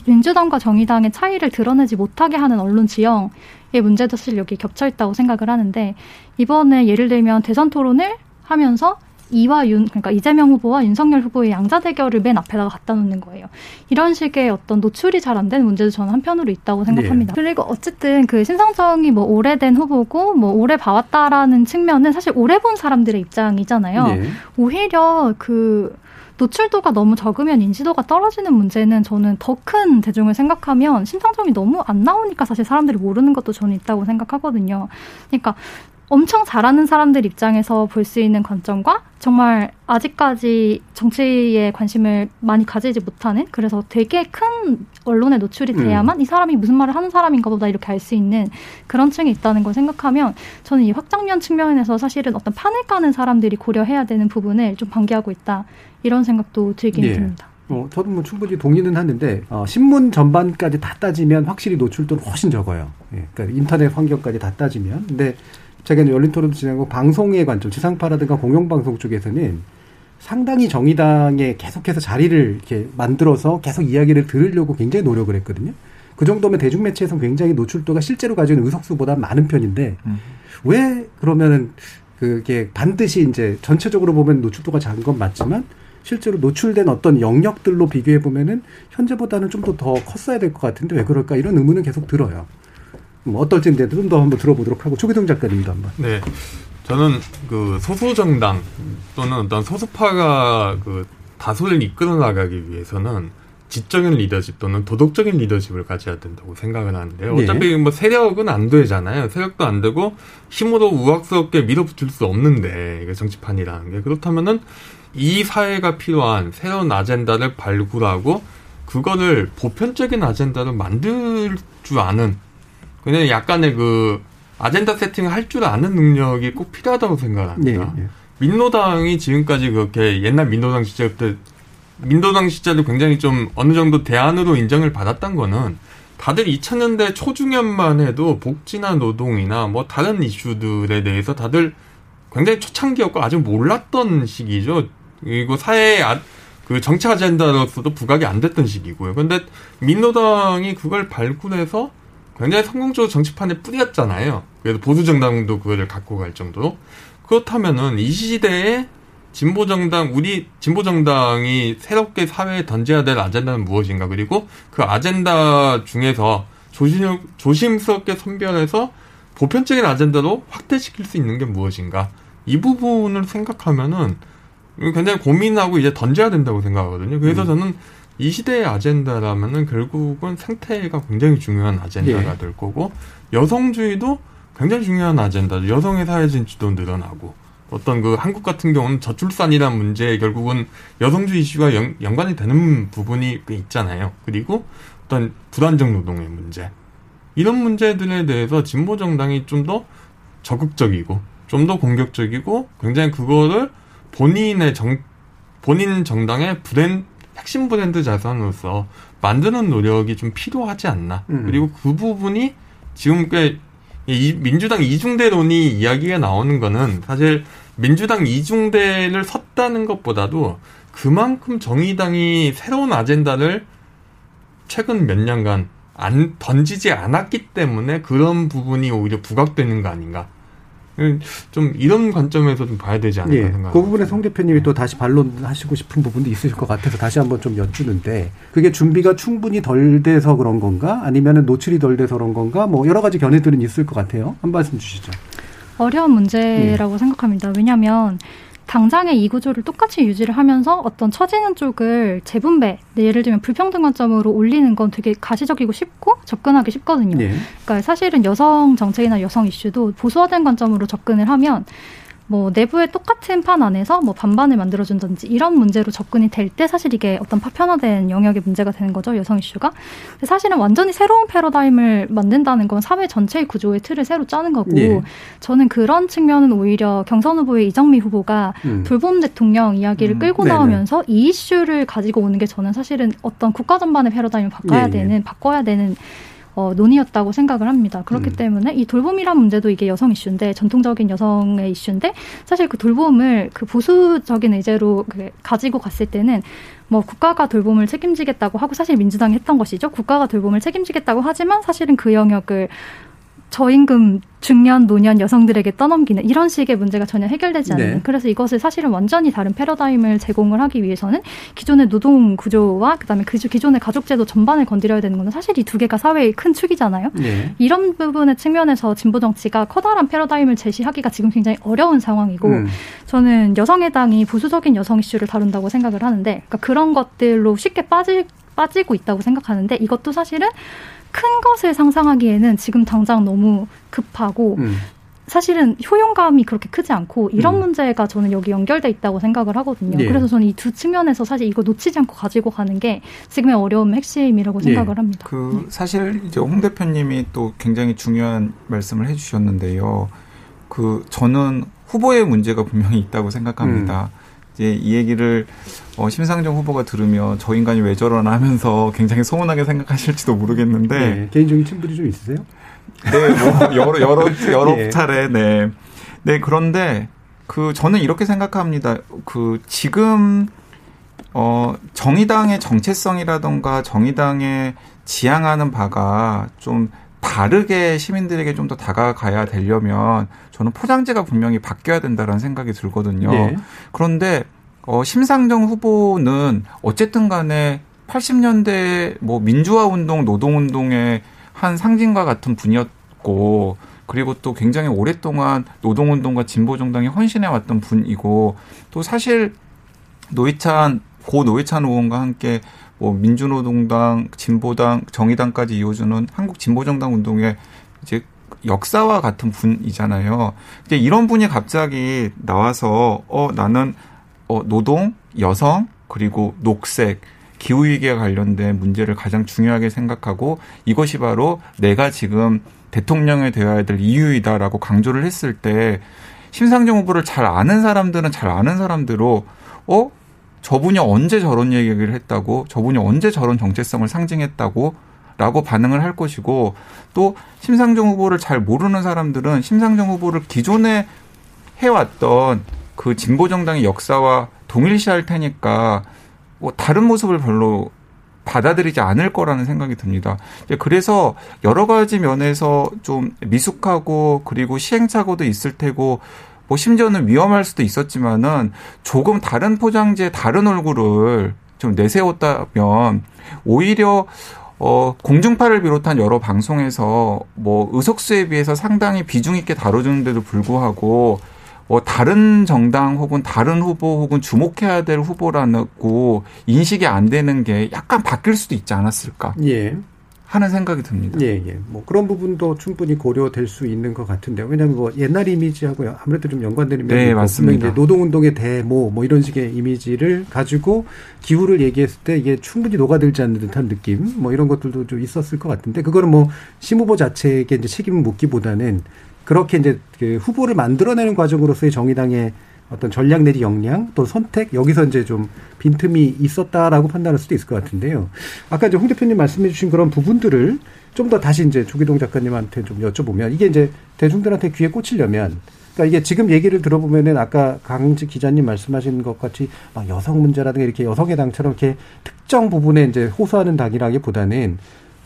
민주당과 정의당의 차이를 드러내지 못하게 하는 언론 지형의 문제도 사실 여기 겹쳐 있다고 생각을 하는데 이번에 예를 들면 대선 토론을 하면서 이와 윤 그러니까 이재명 후보와 윤석열 후보의 양자 대결을 맨 앞에다가 갖다 놓는 거예요. 이런 식의 어떤 노출이 잘 안 되는 문제도 저는 한편으로 있다고 생각합니다. 네. 그리고 어쨌든 그 신상정이 뭐 오래된 후보고 뭐 오래 봐왔다라는 측면은 사실 오래 본 사람들의 입장이잖아요. 네. 오히려 그 노출도가 너무 적으면 인지도가 떨어지는 문제는 저는 더 큰 대중을 생각하면 신상정이 너무 안 나오니까 사실 사람들이 모르는 것도 저는 있다고 생각하거든요. 그러니까 엄청 잘하는 사람들 입장에서 볼 수 있는 관점과 정말 아직까지 정치에 관심을 많이 가지지 못하는 그래서 되게 큰 언론에 노출이 음. 돼야만 음. 이 사람이 무슨 말을 하는 사람인가 보다 이렇게 알 수 있는 그런 층이 있다는 걸 생각하면 저는 이 확장면 측면에서 사실은 어떤 판을 까는 사람들이 고려해야 되는 부분을 좀 방기하고 있다 이런 생각도 들긴 예. 듭니다. 어, 저도 뭐 충분히 동의는 하는데 어, 신문 전반까지 다 따지면 확실히 노출도는 훨씬 적어요. 예, 그러니까 인터넷 환경까지 다 따지면. 근데 제가 열린 토론도 진행하고 방송의 관점, 지상파라든가 공영방송 쪽에서는 상당히 정의당에 계속해서 자리를 이렇게 만들어서 계속 이야기를 들으려고 굉장히 노력을 했거든요. 그 정도면 대중매체에서 굉장히 노출도가 실제로 가지고 있는 의석수보다 많은 편인데 음. 왜 그러면은 그게 반드시 이제 전체적으로 보면 노출도가 작은 건 맞지만 실제로 노출된 어떤 영역들로 비교해 보면은 현재보다는 좀 더 더 컸어야 될 것 같은데 왜 그럴까 이런 의문은 계속 들어요. 뭐 어떨지 이제 좀 더 한번 들어보도록 하고 초기동 작가님도 한번. 네. 저는 그 소수 정당 또는 어떤 소수파가 그 다수를 이끌어 나가기 위해서는 지적인 리더십 또는 도덕적인 리더십을 가져야 된다고 생각을 하는데요. 네. 어차피 뭐 세력은 안 되잖아요. 세력도 안 되고 힘으로 우악스럽게 밀어붙일 수 없는데 이게 정치판이라는 게 그렇다면은 이 사회가 필요한 새로운 아젠다를 발굴하고 그거를 보편적인 아젠다를 만들 줄 아는 그냥 약간의 그 아젠다 세팅을 할 줄 아는 능력이 꼭 필요하다고 생각합니다. 네, 네. 민노당이 지금까지 그렇게 옛날 민노당 시절부터 민노당 시절도 굉장히 좀 어느 정도 대안으로 인정을 받았던 거는 다들 2000년대 초중년만 해도 복지나 노동이나 뭐 다른 이슈들에 대해서 다들 굉장히 초창기였고 아직 몰랐던 시기죠. 그리고 사회의 아, 그 정치 아젠다로서도 부각이 안 됐던 시기고요. 근데 민노당이 그걸 발굴해서 굉장히 성공적으로 정치판에 뿌렸잖아요. 그래서 보수 정당도 그거를 갖고 갈 정도로 그렇다면은 이 시대에 진보 정당 우리 진보 정당이 새롭게 사회에 던져야 될 아젠다는 무엇인가 그리고 그 아젠다 중에서 조심 조심스럽게 선별해서 보편적인 아젠다로 확대시킬 수 있는 게 무엇인가 이 부분을 생각하면은 굉장히 고민하고 이제 던져야 된다고 생각하거든요. 그래서 음. 저는 이 시대의 아젠다라면은 결국은 생태가 굉장히 중요한 아젠다가 예. 될 거고 여성주의도 굉장히 중요한 아젠다죠. 여성의 사회 진출도 늘어나고 어떤 그 한국 같은 경우는 저출산이라는 문제에 결국은 여성주의 이슈가 연, 연관이 되는 부분이 꽤 있잖아요. 그리고 어떤 불안정 노동의 문제 이런 문제들에 대해서 진보 정당이 좀 더 적극적이고 좀 더 공격적이고 굉장히 그거를 본인의 정 본인 정당의 브랜 핵심 브랜드 자산으로서 만드는 노력이 좀 필요하지 않나. 음. 그리고 그 부분이 지금 꽤 이 민주당 이중대론이 이야기가 나오는 거는 사실 민주당 이중대를 섰다는 것보다도 그만큼 정의당이 새로운 아젠다를 최근 몇 년간 안 던지지 않았기 때문에 그런 부분이 오히려 부각되는 거 아닌가. 좀 이런 관점에서 좀 봐야 되지 않을까 예, 생각합니다. 그 부분에 송 대표님이 또 다시 반론하시고 싶은 부분도 있으실 것 같아서 다시 한번 좀 여쭈는데 그게 준비가 충분히 덜 돼서 그런 건가 아니면 노출이 덜 돼서 그런 건가 뭐 여러 가지 견해들은 있을 것 같아요. 한 말씀 주시죠. 어려운 문제라고 예. 생각합니다. 왜냐하면 당장의 이 구조를 똑같이 유지를 하면서 어떤 처지는 쪽을 재분배, 예를 들면 불평등 관점으로 올리는 건 되게 가시적이고 쉽고 접근하기 쉽거든요. 네. 그러니까 사실은 여성 정책이나 여성 이슈도 보수화된 관점으로 접근을 하면 뭐 내부의 똑같은 판 안에서 뭐 반반을 만들어준다든지 이런 문제로 접근이 될 때 사실 이게 어떤 파편화된 영역의 문제가 되는 거죠 여성 이슈가. 근데 사실은 완전히 새로운 패러다임을 만든다는 건 사회 전체의 구조의 틀을 새로 짜는 거고 네. 저는 그런 측면은 오히려 경선 후보의 이정미 후보가 음. 불법 대통령 이야기를 음. 끌고 네네. 나오면서 이 이슈를 가지고 오는 게 저는 사실은 어떤 국가 전반의 패러다임을 바꿔야 네. 되는 바꿔야 되는 어, 논의였다고 생각을 합니다. 그렇기 음. 때문에 이 돌봄이란 문제도 이게 여성 이슈인데 전통적인 여성의 이슈인데 사실 그 돌봄을 그 보수적인 의제로 그 가지고 갔을 때는 뭐 국가가 돌봄을 책임지겠다고 하고 사실 민주당이 했던 것이죠. 국가가 돌봄을 책임지겠다고 하지만 사실은 그 영역을 저임금 중년 노년 여성들에게 떠넘기는 이런 식의 문제가 전혀 해결되지 않는 네. 그래서 이것을 사실은 완전히 다른 패러다임을 제공을 하기 위해서는 기존의 노동 구조와 그다음에 그 기존의 가족제도 전반을 건드려야 되는 거는 사실 이 두 개가 사회의 큰 축이잖아요. 네. 이런 부분의 측면에서 진보 정치가 커다란 패러다임을 제시하기가 지금 굉장히 어려운 상황이고 음. 저는 여성의당이 보수적인 여성 이슈를 다룬다고 생각을 하는데 그러니까 그런 것들로 쉽게 빠지 빠지고 있다고 생각하는데 이것도 사실은 큰 것을 상상하기에는 지금 당장 너무 급하고 음. 사실은 효용감이 그렇게 크지 않고 이런 음. 문제가 저는 여기 연결돼 있다고 생각을 하거든요. 예. 그래서 저는 이 두 측면에서 사실 이거 놓치지 않고 가지고 가는 게 지금의 어려움의 핵심이라고 예. 생각을 합니다. 그 네. 사실 이제 홍 대표님이 또 굉장히 중요한 말씀을 해주셨는데요. 그 저는 후보의 문제가 분명히 있다고 생각합니다. 음. 이제 이 얘기를 어, 심상정 후보가 들으면 저 인간이 왜 저러나 하면서 굉장히 소문하게 생각하실지도 모르겠는데 네, 개인적인 친분이 좀 있으세요? 네, 뭐 여러 여러 여러 예. 차례 네. 네, 그런데 그 저는 이렇게 생각합니다. 그 지금 어 정의당의 정체성이라던가 정의당의 지향하는 바가 좀 다르게 시민들에게 좀 더 다가가야 되려면 저는 포장재가 분명히 바뀌어야 된다라는 생각이 들거든요. 네. 그런데 어 심상정 후보는 어쨌든 간에 80년대 뭐 민주화 운동, 노동 운동의 한 상징과 같은 분이었고 그리고 또 굉장히 오랫동안 노동 운동과 진보 정당이 헌신해 왔던 분이고 또 사실 노회찬 고 노회찬 의원과 함께 뭐 민주노동당, 진보당, 정의당까지 이어주는 한국 진보정당 운동의 이제 역사와 같은 분이잖아요. 이제 이런 분이 갑자기 나와서 어 나는 어 노동, 여성 그리고 녹색 기후위기에 관련된 문제를 가장 중요하게 생각하고 이것이 바로 내가 지금 대통령이 되어야 될 이유이다라고 강조를 했을 때 심상정 후보를 잘 아는 사람들은 잘 아는 사람대로 어 저분이 언제 저런 얘기를 했다고 저분이 언제 저런 정체성을 상징했다고 라고 반응을 할 것이고 또 심상정 후보를 잘 모르는 사람들은 심상정 후보를 기존에 해왔던 그 진보 정당의 역사와 동일시할 테니까 뭐 다른 모습을 별로 받아들이지 않을 거라는 생각이 듭니다. 그래서 여러 가지 면에서 좀 미숙하고 그리고 시행착오도 있을 테고 뭐 심지어는 위험할 수도 있었지만은 조금 다른 포장지에 다른 얼굴을 좀 내세웠다면 오히려 어, 공중파를 비롯한 여러 방송에서 뭐 의석수에 비해서 상당히 비중 있게 다뤄주는데도 불구하고 어, 다른 정당 혹은 다른 후보 혹은 주목해야 될 후보라고 인식이 안 되는 게 약간 바뀔 수도 있지 않았을까. 예. 하는 생각이 듭니다. 예, 예. 뭐 그런 부분도 충분히 고려될 수 있는 것 같은데요. 왜냐하면 뭐 옛날 이미지하고요. 아무래도 좀 연관되는 면이 네, 맞습니다. 노동운동의 대모 뭐 이런 식의 이미지를 가지고 기후를 얘기했을 때 이게 충분히 녹아들지 않는 듯한 느낌 뭐 이런 것들도 좀 있었을 것 같은데 그거는 뭐 심 후보 자체에게 이제 책임을 묻기보다는 그렇게 이제 그 후보를 만들어내는 과정으로서의 정의당의 어떤 전략 내지 역량 또 선택 여기서 이제 좀 빈틈이 있었다라고 판단할 수도 있을 것 같은데요. 아까 이제 홍 대표님 말씀해 주신 그런 부분들을 좀 더 다시 이제 조기동 작가님한테 좀 여쭤보면 이게 이제 대중들한테 귀에 꽂히려면 그러니까 이게 지금 얘기를 들어보면은 아까 강지 기자님 말씀하신 것 같이 막 여성 문제라든가 이렇게 여성의 당처럼 이렇게 특정 부분에 이제 호소하는 당이라기보다는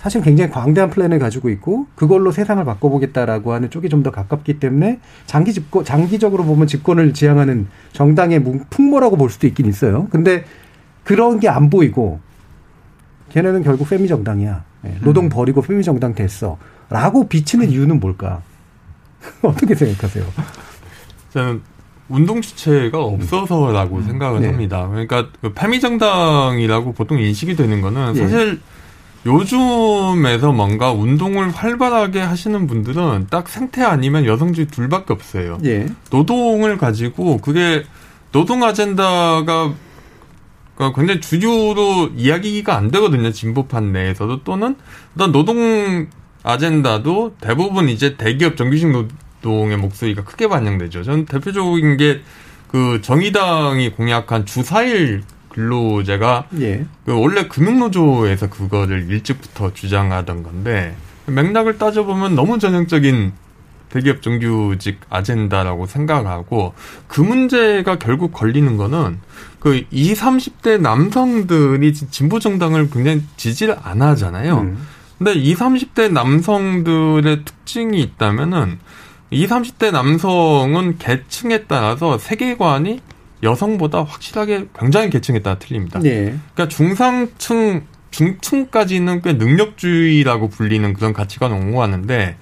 사실 굉장히 광대한 플랜을 가지고 있고 그걸로 세상을 바꿔보겠다라고 하는 쪽이 좀 더 가깝기 때문에 장기 집권 장기적으로 보면 집권을 지향하는 정당의 풍모라고 볼 수도 있긴 있어요. 근데 그런 게 안 보이고 걔네는 결국 페미 정당이야. 네, 노동 버리고 페미 정당 됐어.라고 비치는 이유는 뭘까? 어떻게 생각하세요? 저는 운동 주체가 없어서라고 음. 생각을 네. 합니다. 그러니까 그 페미 정당이라고 보통 인식이 되는 거는 예. 사실 네. 요즘에서 뭔가 운동을 활발하게 하시는 분들은 딱 생태 아니면 여성주의 둘밖에 없어요. 예. 노동을 가지고 그게 노동 아젠다가 굉장히 주류로 이야기가 안 되거든요. 진보판 내에서도 또는 어떤 노동 아젠다도 대부분 이제 대기업 정규직 노동의 목소리가 크게 반영되죠. 저는 대표적인 게 그 정의당이 공약한 주 4일 근로제가 예. 그 원래 금융노조에서 그거를 일찍부터 주장하던 건데 맥락을 따져보면 너무 전형적인 대기업 정규직 아젠다라고 생각하고 그 문제가 결국 걸리는 거는 그 20, 30대 남성들이 진보 정당을 굉장히 지지를 안 하잖아요. 음. 근데 20, 30대 남성들의 특징이 있다면은 20, 30대 남성은 계층에 따라서 세계관이 여성보다 확실하게 굉장히 계층에 따라 틀립니다. 네. 그러니까 중상층, 중층까지는 꽤 능력주의라고 불리는 그런 가치관을 옹호하는데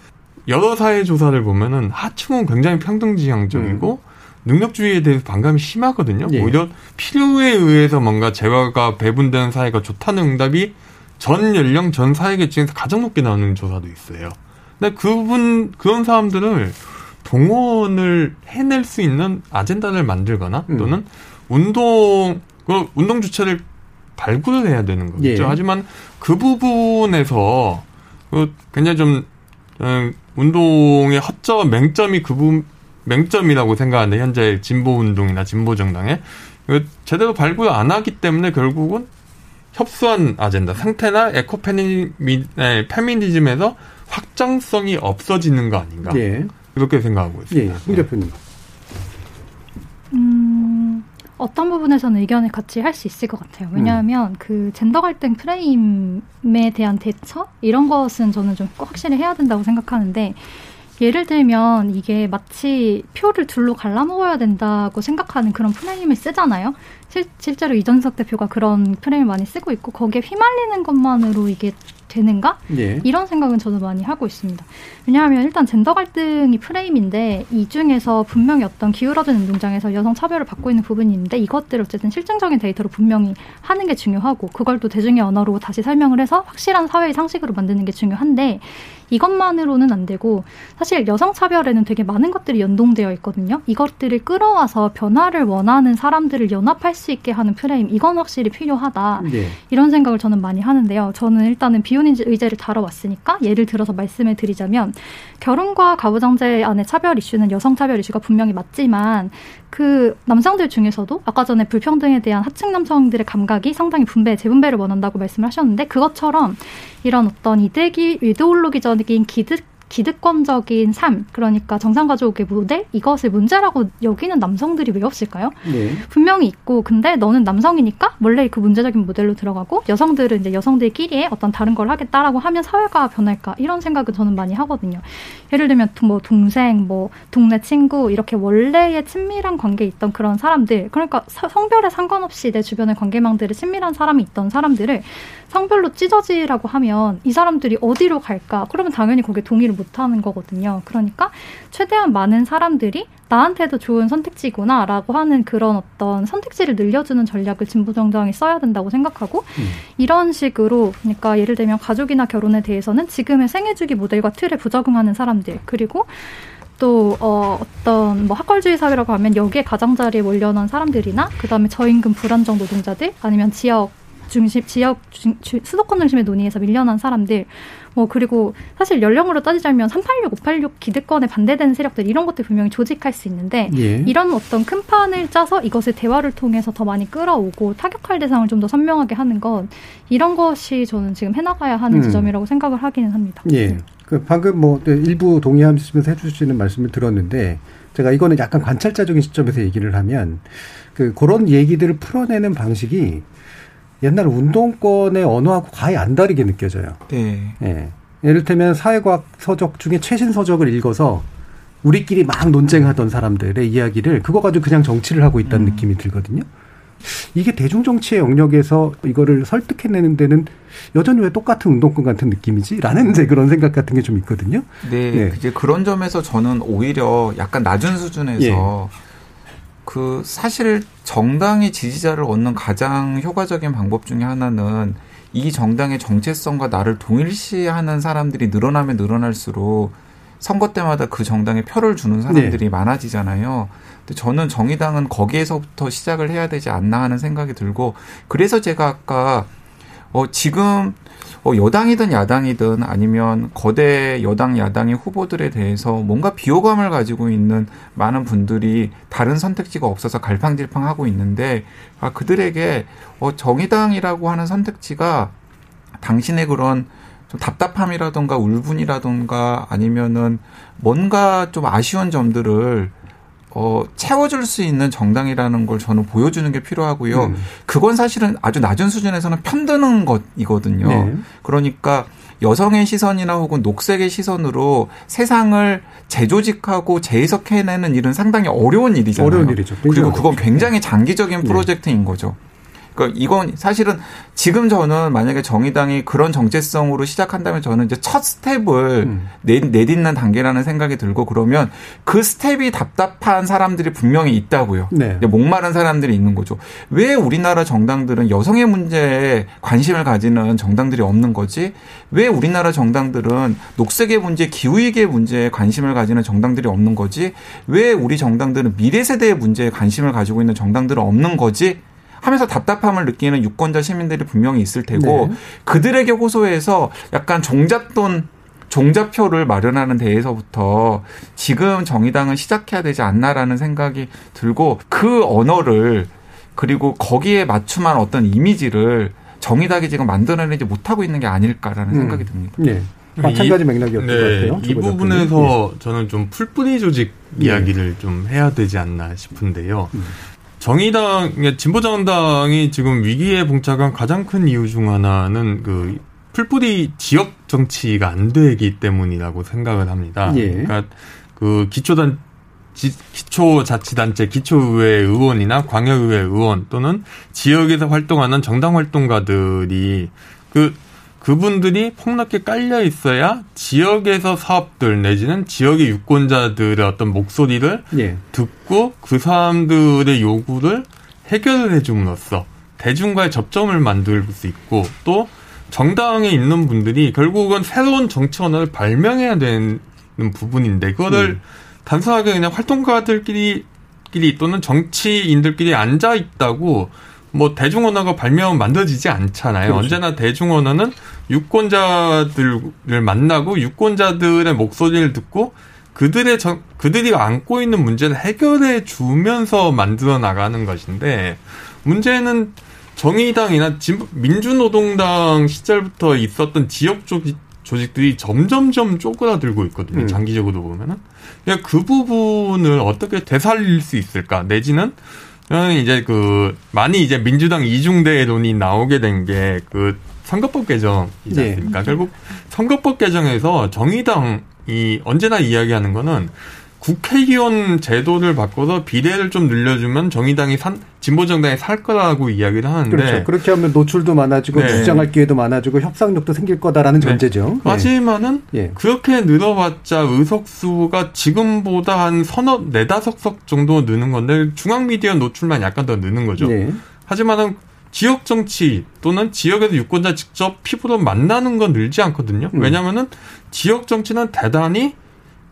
여러 사회 조사를 보면은 하층은 굉장히 평등지향적이고 음. 능력주의에 대해서 반감이 심하거든요. 네. 오히려 필요에 의해서 뭔가 재화가 배분되는 사회가 좋다는 응답이 전 연령 전 사회 계층에서 가장 높게 나오는 조사도 있어요. 근데 그분 그런 사람들을 동원을 해낼 수 있는 아젠다를 만들거나 음. 또는 운동 그 운동 주체를 발굴해야 되는 거죠. 예. 하지만 그 부분에서 그 굉장히 좀 음, 운동의 허점 맹점이 그 부분 맹점이라고 생각하는데 현재 진보 운동이나 진보 정당에 제대로 발굴 안 하기 때문에 결국은 협소한 아젠다 상태나 에코 페미니즘에서 확장성이 없어지는 거 아닌가 예. 그렇게 생각하고 있습니다. 예, 홍 대표님. 음, 어떤 부분에서는 의견을 같이 할 수 있을 것 같아요. 왜냐하면 음. 그 젠더 갈등 프레임에 대한 대처 이런 것은 저는 좀 확실히 해야 된다고 생각하는데 예를 들면 이게 마치 표를 둘로 갈라먹어야 된다고 생각하는 그런 프레임을 쓰잖아요. 실, 실제로 이전석 대표가 그런 프레임을 많이 쓰고 있고 거기에 휘말리는 것만으로 이게 되는가? 예. 이런 생각은 저도 많이 하고 있습니다. 왜냐하면 일단 젠더 갈등이 프레임인데 이 중에서 분명히 어떤 기울어진 운동장에서 여성 차별을 받고 있는 부분이 있는데 이것들을 어쨌든 실증적인 데이터로 분명히 하는 게 중요하고 그걸 또 대중의 언어로 다시 설명을 해서 확실한 사회의 상식으로 만드는 게 중요한데 이것만으로는 안 되고 사실 여성 차별에는 되게 많은 것들이 연동되어 있거든요. 이것들을 끌어와서 변화를 원하는 사람들을 연합할 수 있게 하는 프레임 이건 확실히 필요하다. 네. 이런 생각을 저는 많이 하는데요. 저는 일단은 비혼인 의제를 다뤄왔으니까 예를 들어서 말씀을 드리자면 결혼과 가부장제 안에 차별 이슈는 여성 차별 이슈가 분명히 맞지만 그 남성들 중에서도 아까 전에 불평등에 대한 하층 남성들의 감각이 상당히 분배, 재분배를 원한다고 말씀을 하셨는데 그것처럼 이런 어떤 이데기, 이데올로기적인 기득 기득권적인 삶, 그러니까 정상가족의 모델 이것을 문제라고 여기는 남성들이 왜 없을까요? 네. 분명히 있고, 근데 너는 남성이니까 원래 그 문제적인 모델로 들어가고 여성들은 이제 여성들끼리의 어떤 다른 걸 하겠다라고 하면 사회가 변할까 이런 생각을 저는 많이 하거든요. 예를 들면 뭐 동생, 뭐 동네 친구 이렇게 원래의 친밀한 관계에 있던 그런 사람들, 그러니까 성별에 상관없이 내 주변의 관계망들에 친밀한 사람이 있던 사람들을 성별로 찢어지라고 하면 이 사람들이 어디로 갈까? 그러면 당연히 거기에 동의를 못 하는 거거든요. 그러니까 최대한 많은 사람들이 나한테도 좋은 선택지구나 라고 하는 그런 어떤 선택지를 늘려주는 전략을 진보정당이 써야 된다고 생각하고 음. 이런 식으로 그러니까 예를 들면 가족이나 결혼에 대해서는 지금의 생애주기 모델과 틀에 부적응하는 사람들 그리고 또 어, 어떤 뭐 학벌주의 사회라고 하면 여기에 가장자리에 몰려난 사람들이나 그다음에 저임금 불안정 노동자들 아니면 지역 중심 지역 중, 수도권 중심의 논의에서 밀려난 사람들 뭐 그리고 사실 연령으로 따지자면 386, 586 기득권에 반대되는 세력들 이런 것들 분명히 조직할 수 있는데 예. 이런 어떤 큰 판을 짜서 이것을 대화를 통해서 더 많이 끌어오고 타격할 대상을 좀 더 선명하게 하는 건 이런 것이 저는 지금 해나가야 하는 음. 지점이라고 생각을 하기는 합니다. 예. 그 방금 뭐 네, 일부 동의하시면서 해주시는 말씀을 들었는데 제가 이거는 약간 관찰자적인 시점에서 얘기를 하면 그 그런 얘기들을 풀어내는 방식이 옛날 운동권의 언어하고 거의 안 다르게 느껴져요. 네. 예. 예를 들면 사회과학 서적 중에 최신 서적을 읽어서 우리끼리 막 논쟁하던 사람들의 이야기를 그거 가지고 그냥 정치를 하고 있다는 음. 느낌이 들거든요. 이게 대중정치의 영역에서 이거를 설득해내는 데는 여전히 왜 똑같은 운동권 같은 느낌이지? 라는 이제 그런 생각 같은 게 좀 있거든요. 네, 네. 이제 그런 점에서 저는 오히려 약간 낮은 수준에서 예. 그 사실 정당이 지지자를 얻는 가장 효과적인 방법 중에 하나는 이 정당의 정체성과 나를 동일시하는 사람들이 늘어나면 늘어날수록 선거 때마다 그 정당에 표를 주는 사람들이 네. 많아지잖아요. 근데 저는 정의당은 거기에서부터 시작을 해야 되지 않나 하는 생각이 들고 그래서 제가 아까 어 지금 어, 여당이든 야당이든 아니면 거대 여당 야당의 후보들에 대해서 뭔가 비호감을 가지고 있는 많은 분들이 다른 선택지가 없어서 갈팡질팡하고 있는데 아, 그들에게 어, 정의당이라고 하는 선택지가 당신의 그런 좀 답답함이라던가 울분이라던가 아니면은 뭔가 좀 아쉬운 점들을 어, 채워줄 수 있는 정당이라는 걸 저는 보여주는 게 필요하고요. 음. 그건 사실은 아주 낮은 수준에서는 편드는 것이거든요. 네. 그러니까 여성의 시선이나 혹은 녹색의 시선으로 세상을 재조직하고 재해석해내는 일은 상당히 어려운 일이잖아요. 어려운 일이죠. 그리고 그건 굉장히 장기적인 네. 프로젝트인 거죠. 그러니까 이건 사실은 지금 저는 만약에 정의당이 그런 정체성으로 시작한다면 저는 이제 첫 스텝을 음. 내, 내딛는 단계라는 생각이 들고 그러면 그 스텝이 답답한 사람들이 분명히 있다고요. 네. 목마른 사람들이 있는 거죠. 왜 우리나라 정당들은 여성의 문제에 관심을 가지는 정당들이 없는 거지? 왜 우리나라 정당들은 녹색의 문제, 기후위기의 문제에 관심을 가지는 정당들이 없는 거지? 왜 우리 정당들은 미래 세대의 문제에 관심을 가지고 있는 정당들은 없는 거지? 하면서 답답함을 느끼는 유권자 시민들이 분명히 있을 테고 네. 그들에게 호소해서 약간 종잣돈 종자표를 마련하는 데에서부터 지금 정의당은 시작해야 되지 않나라는 생각이 들고 그 언어를 그리고 거기에 맞춤한 어떤 이미지를 정의당이 지금 만들어내지 못하고 있는 게 아닐까라는 음. 생각이 듭니다. 네. 마찬가지 맥락이었던 네, 것 같아요. 이 부분에서 네. 저는 좀 풀뿌리 조직 네. 이야기를 좀 해야 되지 않나 싶은데요. 음. 정의당, 진보정당이 지금 위기에 봉착한 가장 큰 이유 중 하나는 그 풀뿌리 지역 정치가 안 되기 때문이라고 생각을 합니다. 예. 그러니까 그 기초단 기초자치단체, 기초의회 의원이나 광역의회 의원 또는 지역에서 활동하는 정당 활동가들이 그 그분들이 폭넓게 깔려 있어야 지역에서 사업들 내지는 지역의 유권자들의 어떤 목소리를 예. 듣고 그 사람들의 요구를 해결을 해줌으로써 대중과의 접점을 만들 수 있고 또 정당에 있는 분들이 결국은 새로운 정치 언어를 발명해야 되는 부분인데 그거를 음. 단순하게 그냥 활동가들끼리 끼리 또는 정치인들끼리 앉아 있다고 뭐 대중 언어가 발명 만들어지지 않잖아요. 그렇죠. 언제나 대중 언어는 유권자들을 만나고 유권자들의 목소리를 듣고 그들의 정, 그들이 안고 있는 문제를 해결해 주면서 만들어 나가는 것인데 문제는 정의당이나 민주노동당 시절부터 있었던 지역 조직, 조직들이 점점점 쪼그라들고 있거든요. 음. 장기적으로 보면은. 그러니까 그 부분을 어떻게 되살릴 수 있을까? 내지는 이제 그 많이 이제 민주당 이중대론이 나오게 된 게 그 선거법 개정이지 네. 않습니까? 네. 결국 선거법 개정에서 정의당이 언제나 이야기하는 거는 국회의원 제도를 바꿔서 비례를 좀 늘려주면 정의당이 산, 진보정당이 살 거라고 이야기를 하는데. 그렇죠. 그렇게 하면 노출도 많아지고 네. 주장할 기회도 많아지고 협상력도 생길 거다라는 네. 전제죠. 네. 하지만은 네. 그렇게 늘어봤자 의석수가 지금보다 한 서너, 네다섯 석 정도 느는 건데 중앙 미디어 노출만 약간 더 느는 거죠. 네. 하지만은 지역 정치 또는 지역에서 유권자 직접 피부로 만나는 건 늘지 않거든요. 음. 왜냐면은 지역 정치는 대단히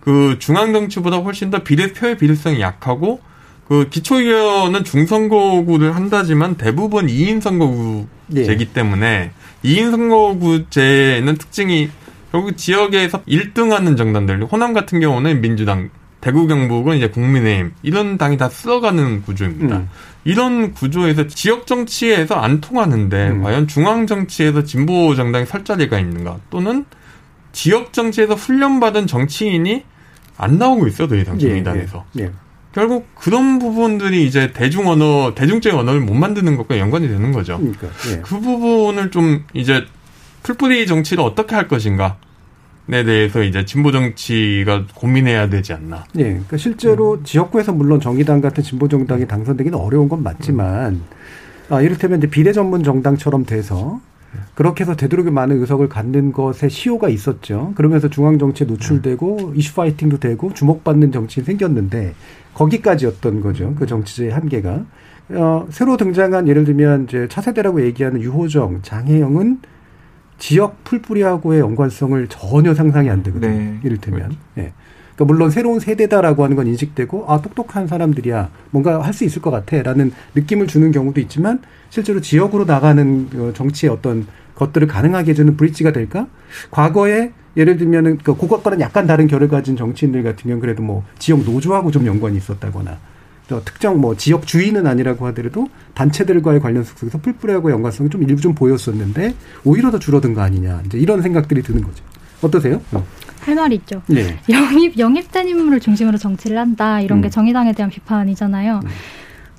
그 중앙 정치보다 훨씬 더 비례표의 비례성이 약하고 그 기초의원은 중선거구를 한다지만 대부분 2인 선거구제이기 네. 때문에 2인 선거구제는 특징이 결국 지역에서 1등하는 정당들 호남 같은 경우는 민주당 대구 경북은 이제 국민의힘 이런 당이 다 쓸어가는 구조입니다. 음. 이런 구조에서 지역 정치에서 안 통하는데 음. 과연 중앙 정치에서 진보 정당이 설 자리가 있는가 또는 지역 정치에서 훈련받은 정치인이 안 나오고 있어 더 이상 정의당에서. 예, 예, 예. 결국 그런 부분들이 이제 대중 언어, 대중적인 언어를 못 만드는 것과 연관이 되는 거죠. 그러니까, 예. 그 부분을 좀 이제 풀뿌리 정치를 어떻게 할 것인가. 에 대해서 이제 진보 정치가 고민해야 되지 않나. 예. 그러니까 실제로 음. 지역구에서 물론 정의당 같은 진보 정당이 당선되기는 어려운 건 맞지만 음. 아, 이를테면 이제 비례 전문 정당처럼 돼서 그렇게 해서 되도록이 많은 의석을 갖는 것에 시효가 있었죠. 그러면서 중앙 정치에 노출되고 이슈 파이팅도 되고 주목받는 정치인 생겼는데 거기까지였던 거죠. 그 정치제의 한계가. 어, 새로 등장한 예를 들면 이제 차세대라고 얘기하는 유호정, 장혜영은 지역 풀뿌리하고의 연관성을 전혀 상상이 안 되거든요. 네. 이를테면. 그렇죠. 예. 그러니까 물론 새로운 세대다라고 하는 건 인식되고 아 똑똑한 사람들이야 뭔가 할 수 있을 것 같아라는 느낌을 주는 경우도 있지만 실제로 지역으로 나가는 그 정치의 어떤 것들을 가능하게 해주는 브릿지가 될까? 과거에 예를 들면은 그 그것과는 약간 다른 결을 가진 정치인들 같은 경우 는 그래도 뭐 지역 노조하고 좀 연관이 있었다거나 또 특정 뭐 지역 주인은 아니라고 하더라도 단체들과의 관련 속에서 풀뿌리하고 연관성이 좀 일부 좀 보였었는데 오히려 더 줄어든 거 아니냐 이제 이런 생각들이 드는 거죠. 어떠세요? 어. 할 말이 있죠. 네. 영입 영입된 인물을 중심으로 정치를 한다 이런 음. 게 정의당에 대한 비판이잖아요. 음.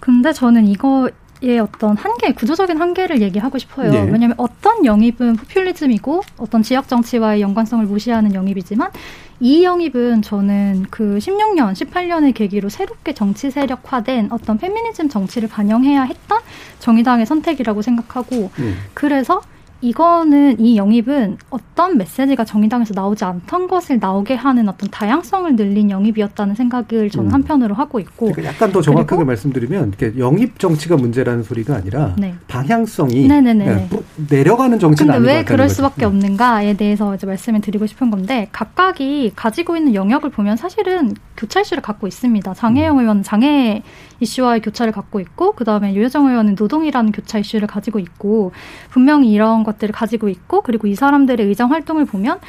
근데 저는 이거의 어떤 한계, 구조적인 한계를 얘기하고 싶어요. 네. 왜냐하면 어떤 영입은 포퓰리즘이고 어떤 지역 정치와의 연관성을 무시하는 영입이지만 이 영입은 저는 그 16년, 18년을 계기로 새롭게 정치 세력화된 어떤 페미니즘 정치를 반영해야 했던 정의당의 선택이라고 생각하고 음. 그래서 이거는 이 영입은 어떤 메시지가 정의당에서 나오지 않던 것을 나오게 하는 어떤 다양성을 늘린 영입이었다는 생각을 저는 음. 한편으로 하고 있고 그러니까 약간 더 정확하게 말씀드리면 영입 정치가 문제라는 소리가 아니라 네. 방향성이 네네네. 내려가는 정치는 아닌 왜 그럴 거죠. 수밖에 음. 없는가에 대해서 이제 말씀을 드리고 싶은 건데 각각이 가지고 있는 영역을 보면 사실은 교차 이슈를 갖고 있습니다. 장혜영 음. 의원 장애 이슈와의 교차를 갖고 있고 그다음에 유여정 의원은 노동이라는 교차 이슈를 가지고 있고 분명히 이런 것들을 가지고 있고 그리고 이 사람들의 의정 활동을 보면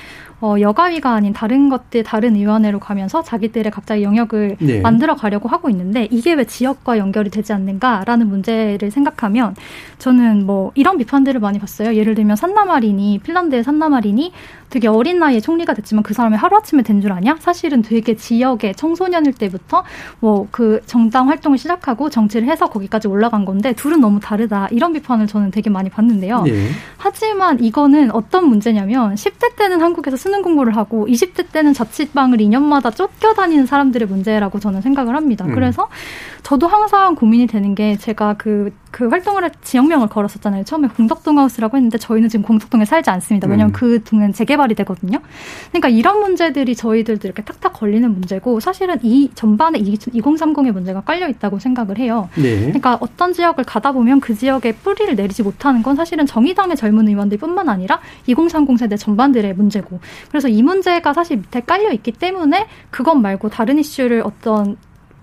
어, 여가위가 아닌 다른 것들 다른 의원회로 가면서 자기들의 각자의 영역을 네. 만들어 가려고 하고 있는데 이게 왜 지역과 연결이 되지 않는가라는 문제를 생각하면 저는 뭐 이런 비판들을 많이 봤어요. 예를 들면 산나마린이 핀란드의 산나마린이 되게 어린 나이에 총리가 됐지만 그 사람이 하루아침에 된 줄 아냐? 사실은 되게 지역의 청소년일 때부터 뭐 그 정당 활동을 시작하고 정치를 해서 거기까지 올라간 건데 둘은 너무 다르다. 이런 비판을 저는 되게 많이 봤는데요. 네. 하지만 이거는 어떤 문제냐면 10대 때는 한국에서 수능 공부를 하고 20대 때는 자취방을 2년마다 쫓겨다니는 사람들의 문제라고 저는 생각을 합니다. 음. 그래서 저도 항상 고민이 되는 게 제가 그, 그 활동을 할 지역명을 걸었었잖아요. 처음에 공덕동 하우스라고 했는데 저희는 지금 공덕동에 살지 않습니다. 왜냐하면 음. 그 동은 재개발이 되거든요. 그러니까 이런 문제들이 저희들도 이렇게 탁탁 걸리는 문제고 사실은 이 전반에 2030의 문제가 깔려 있다고 생각을 해요. 네. 그러니까 어떤 지역을 가다 보면 그 지역에 뿌리를 내리지 못하는 건 사실은 정의당의 젊은 의원들뿐만 아니라 2030 세대 전반들의 문제고 그래서 이 문제가 사실 밑에 깔려 있기 때문에 그것 말고 다른 이슈를 어떤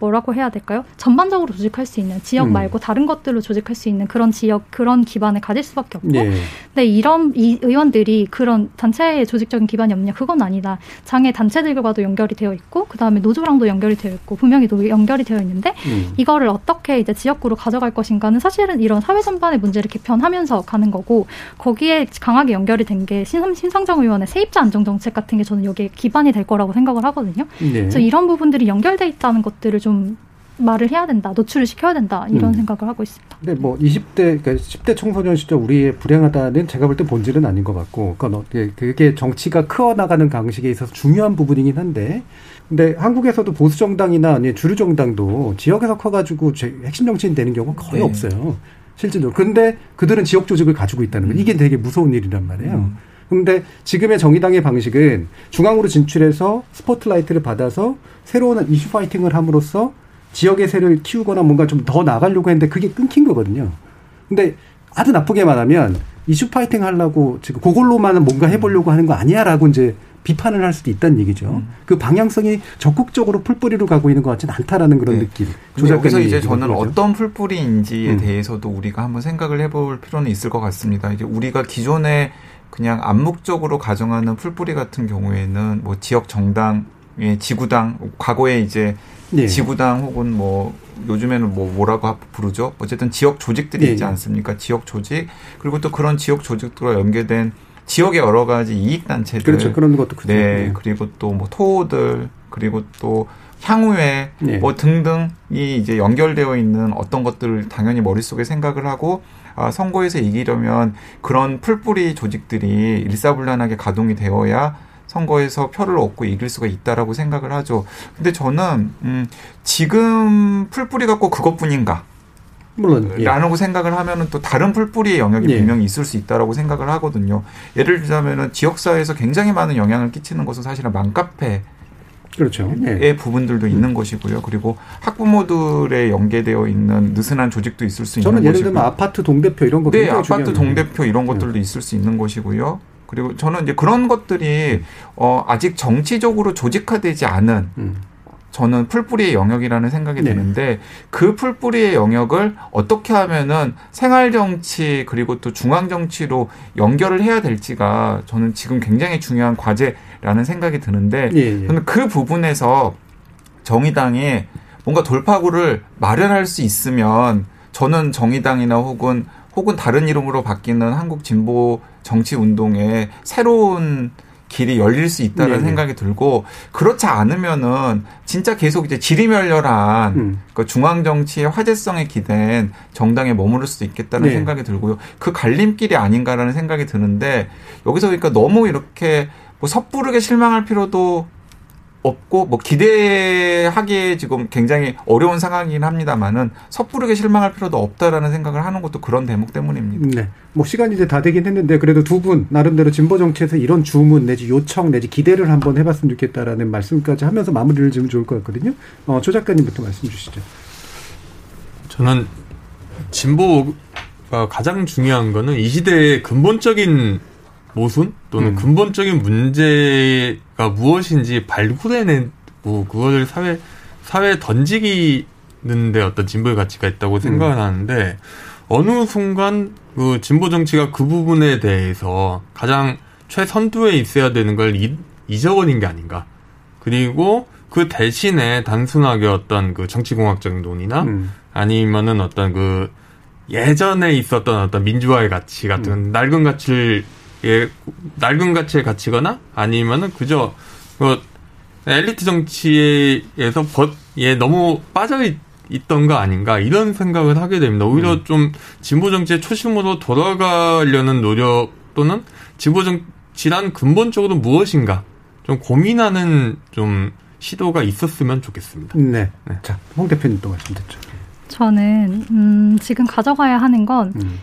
뭐라고 해야 될까요? 전반적으로 조직할 수 있는 지역 음. 말고 다른 것들로 조직할 수 있는 그런 지역 그런 기반을 가질 수밖에 없고, 네. 근데 이런 이 의원들이 그런 단체의 조직적인 기반이 없냐 그건 아니다. 장애 단체들과도 연결이 되어 있고, 그 다음에 노조랑도 연결이 되어 있고 분명히 연결이 되어 있는데 음. 이거를 어떻게 이제 지역구로 가져갈 것인가는 사실은 이런 사회 전반의 문제를 개편하면서 가는 거고 거기에 강하게 연결이 된 게 신상정 의원의 세입자 안정 정책 같은 게 저는 여기에 기반이 될 거라고 생각을 하거든요. 네. 그래서 이런 부분들이 연결돼 있다는 것들을 좀 말을 해야 된다, 노출을 시켜야 된다 이런 음. 생각을 하고 있습니다. 근데 뭐 20대, 그러니까 10대 청소년 시절 우리의 불행하다는 제가 볼 때 본질은 아닌 것 같고, 그러니까 그게 정치가 크어 나가는 방식에 있어서 중요한 부분이긴 한데, 근데 한국에서도 보수 정당이나 주류 정당도 지역에서 커가지고 핵심 정치인 되는 경우가 거의 네. 없어요. 실질적으로. 근데 그들은 지역 조직을 가지고 있다는 거. 이게 되게 무서운 일이란 말이에요. 음. 근데 지금의 정의당의 방식은 중앙으로 진출해서 스포트라이트를 받아서 새로운 이슈 파이팅을 함으로써 지역의 세를 키우거나 뭔가 좀 더 나가려고 했는데 그게 끊긴 거거든요. 근데 아주 나쁘게 말하면 이슈 파이팅 하려고 지금 그걸로만은 뭔가 해보려고 하는 거 아니야라고 이제 비판을 할 수도 있다는 얘기죠. 음. 그 방향성이 적극적으로 풀뿌리로 가고 있는 것 같지는 않다라는 그런 네. 느낌. 여기서 이제 저는 거죠. 어떤 풀뿌리인지에 음. 대해서도 우리가 한번 생각을 해볼 필요는 있을 것 같습니다. 이제 우리가 기존에 그냥 암묵적으로 가정하는 풀뿌리 같은 경우에는 뭐 지역 정당의 지구당 과거에 이제 네. 지구당 혹은 뭐 요즘에는 뭐 뭐라고 부르죠? 어쨌든 지역 조직들이 네. 있지 않습니까? 지역 조직 그리고 또 그런 지역 조직들과 연계된 지역의 여러 가지 이익 단체들 그렇죠. 그런 것도 크죠. 네. 네. 그리고 또 뭐 토호들 그리고 또 향후에 네. 뭐 등등이 이제 연결되어 있는 어떤 것들을 당연히 머릿속에 생각을 하고 아, 선거에서 이기려면 그런 풀뿌리 조직들이 일사불란하게 가동이 되어야 선거에서 표를 얻고 이길 수가 있다라고 생각을 하죠. 근데 저는 음, 지금 풀뿌리 갖고 그것뿐인가? 물론 예. 라는 생각을 하면은 또 다른 풀뿌리의 영역이 예. 분명히 있을 수 있다라고 생각을 하거든요. 예를 들자면은 지역사회에서 굉장히 많은 영향을 끼치는 것은 사실은 맘카페 그렇죠. 의 부분들도 있는 것이고요. 그리고 학부모들의 연계되어 있는 느슨한 조직도 있을 수 있는 저는 예를 들면 아파트 동대표 이런 거 네, 아파트 동대표 이런 것들도 네. 있을 수 있는 것이고요. 그리고 저는 이제 그런 것들이 어 아직 정치적으로 조직화되지 않은 음. 저는 풀뿌리의 영역이라는 생각이 네. 드는데 그 풀뿌리의 영역을 어떻게 하면은 생활 정치 그리고 또 중앙 정치로 연결을 해야 될지가 저는 지금 굉장히 중요한 과제 라는 생각이 드는데 예, 예. 그 부분에서 정의당이 뭔가 돌파구를 마련할 수 있으면 저는 정의당이나 혹은 혹은 다른 이름으로 바뀌는 한국 진보 정치 운동의 새로운 길이 열릴 수 있다는 네 생각이 들고 그렇지 않으면은 진짜 계속 이제 지리멸렬한 음. 그 중앙 정치의 화제성에 기댄 정당에 머무를 수도 있겠다는 네. 생각이 들고요. 그 갈림길이 아닌가라는 생각이 드는데 여기서 그러니까 너무 이렇게 뭐 섣부르게 실망할 필요도 없고 뭐 기대하기에 지금 굉장히 어려운 상황이긴 합니다만은 섣부르게 실망할 필요도 없다라는 생각을 하는 것도 그런 대목 때문입니다. 네. 뭐 시간이 이제 다 되긴 했는데 그래도 두 분 나름대로 진보 정치에서 이런 주문 내지 요청 내지 기대를 한번 해봤으면 좋겠다라는 말씀까지 하면서 마무리를 지으면 좋을 것 같거든요. 어, 조 작가님부터 말씀 주시죠. 저는 진보가 가장 중요한 거는 이 시대의 근본적인 모순 또는 음. 근본적인 문제가 무엇인지 발굴해내고 그거를 사회 사회에 던지기는데 어떤 진보의 가치가 있다고 생각을 음. 하는데 어느 순간 그 진보 정치가 그 부분에 대해서 가장 최선두에 있어야 되는 걸 잊어버린 게 아닌가. 그리고 그 대신에 단순하게 어떤 그 정치공학적인 논의나 음. 아니면은 어떤 그 예전에 있었던 어떤 민주화의 가치 같은 음. 낡은 가치를 예, 낡은 가치에 갇히거나 아니면은 그저 그 엘리트 정치에서 벗, 예, 너무 빠져 있, 있던 거 아닌가 이런 생각을 하게 됩니다. 오히려 음. 좀 진보 정치의 초심으로 돌아가려는 노력 또는 진보 정치란 근본적으로 무엇인가 좀 고민하는 좀 시도가 있었으면 좋겠습니다. 네. 네. 자, 홍 대표님 또 말씀 듣죠. 저는 음, 지금 가져가야 하는 건 음.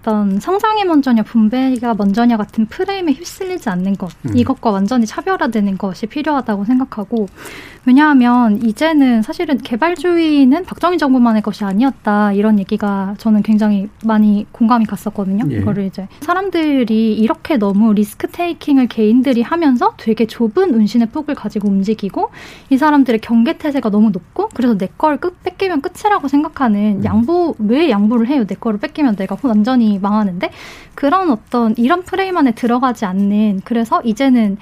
어떤 성장이 먼저냐 분배가 먼저냐 같은 프레임에 휩쓸리지 않는 것 음. 이것과 완전히 차별화되는 것이 필요하다고 생각하고 왜냐하면 이제는 사실은 개발주의는 박정희 정부만의 것이 아니었다 이런 얘기가 저는 굉장히 많이 공감이 갔었거든요. 예. 이거를 이제 사람들이 이렇게 너무 리스크 테이킹을 개인들이 하면서 되게 좁은 운신의 폭을 가지고 움직이고 이 사람들의 경계 태세가 너무 높고 그래서 내 걸 뺏기면 끝이라고 생각하는 음. 양보 왜 양보를 해요? 내 거를 뺏기면 내가 완전히 망하는데 그런 어떤 이런 프레임 안에 들어가지 않는 그래서 이제는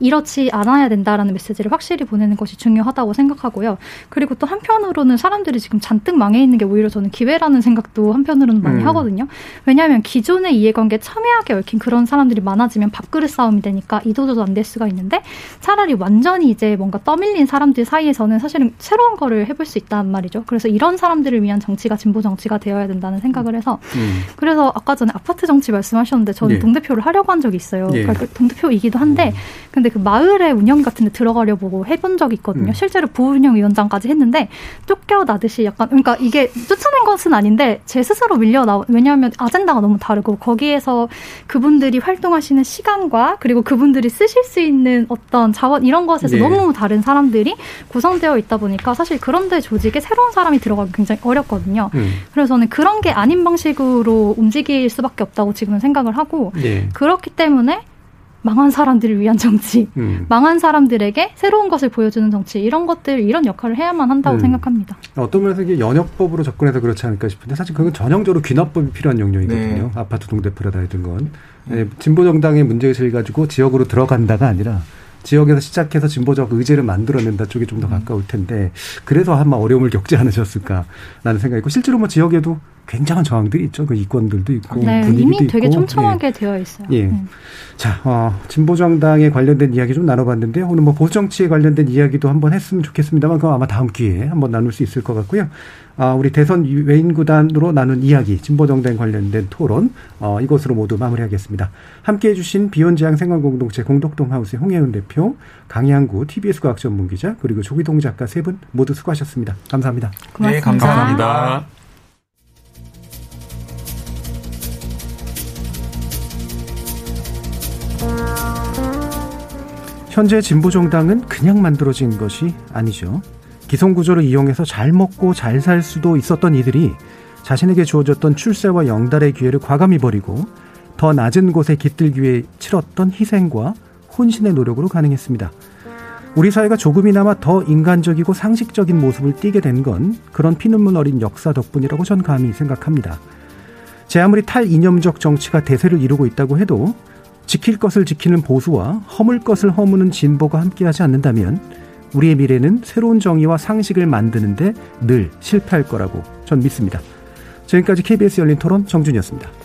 이렇지 않아야 된다라는 메시지를 확실히 보내는 것이 중요하다고 생각하고요. 그리고 또 한편으로는 사람들이 지금 잔뜩 망해 있는 게 오히려 저는 기회라는 생각도 한편으로는 많이 음. 하거든요. 왜냐하면 기존의 이해관계 첨예하게 얽힌 그런 사람들이 많아지면 밥그릇 싸움이 되니까 이도저도 안 될 수가 있는데 차라리 완전히 이제 뭔가 떠밀린 사람들 사이에서는 사실은 새로운 거를 해볼 수 있단 말이죠. 그래서 이런 사람들을 위한 정치가 진보 정치가 되어야 된다는 생각을 해서 음. 그래서 아까 전에 아파트 정치 말씀하셨는데 저는 예. 동대표를 하려고 한 적이 있어요. 예. 그러니까 그 동대표이기도 한데 음. 근데 근데 그 마을의 운영 같은 데 들어가려고 해본 적이 있거든요. 음. 실제로 부운영위원장까지 했는데 쫓겨나듯이 약간 그러니까 이게 쫓아낸 것은 아닌데 제 스스로 밀려 나 왜냐하면 아젠다가 너무 다르고 거기에서 그분들이 활동하시는 시간과 그리고 그분들이 쓰실 수 있는 어떤 자원 이런 것에서 네. 너무 다른 사람들이 구성되어 있다 보니까 사실 그런 데 조직에 새로운 사람이 들어가기 굉장히 어렵거든요. 음. 그래서 저는 그런 게 아닌 방식으로 움직일 수밖에 없다고 지금은 생각을 하고 네. 그렇기 때문에 망한 사람들을 위한 정치, 음. 망한 사람들에게 새로운 것을 보여주는 정치 이런 것들 이런 역할을 해야만 한다고 음. 생각합니다. 어떤 면에서 이게 연역법으로 접근해서 그렇지 않을까 싶은데 사실 그건 전형적으로 귀납법이 필요한 영역이거든요. 네. 아파트 동대표라든 건 네, 진보 정당의 문제의식을 가지고 지역으로 들어간다가 아니라 지역에서 시작해서 진보적 의제를 만들어낸다 쪽이 좀더 음. 가까울 텐데 그래서 아마 어려움을 겪지 않으셨을까라는 생각이고 실제로 뭐 지역에도 굉장한 저항들이 있죠. 그 이권들도 있고 네, 분위기도 이미 되게 있고. 촘촘하게 예. 되어 있어요. 예. 네. 자, 어, 진보 정당에 관련된 이야기 좀 나눠봤는데요. 오늘 뭐 보정치에 관련된 이야기도 한번 했으면 좋겠습니다만 그건 아마 다음 기회에 한번 나눌 수 있을 것 같고요. 아, 우리 대선 외인 구단으로 나눈 이야기, 진보 정당 관련된 토론 어, 이것으로 모두 마무리하겠습니다. 함께해 주신 비혼지향 생활공동체 공덕동 하우스의 홍혜은 대표, 강양구 TBS 과학전문기자 그리고 조기동 작가 세 분 모두 수고하셨습니다. 감사합니다. 고맙습니다. 네, 감사합니다. 현재 진보정당은 그냥 만들어진 것이 아니죠. 기성구조를 이용해서 잘 먹고 잘 살 수도 있었던 이들이 자신에게 주어졌던 출세와 영달의 기회를 과감히 버리고 더 낮은 곳에 깃들기 위해 치렀던 희생과 혼신의 노력으로 가능했습니다. 우리 사회가 조금이나마 더 인간적이고 상식적인 모습을 띠게 된 건 그런 피눈물 어린 역사 덕분이라고 전 감히 생각합니다. 제 아무리 탈이념적 정치가 대세를 이루고 있다고 해도 지킬 것을 지키는 보수와 허물 것을 허무는 진보가 함께하지 않는다면 우리의 미래는 새로운 정의와 상식을 만드는데 늘 실패할 거라고 전 믿습니다. 지금까지 KBS 열린 토론 정준이었습니다.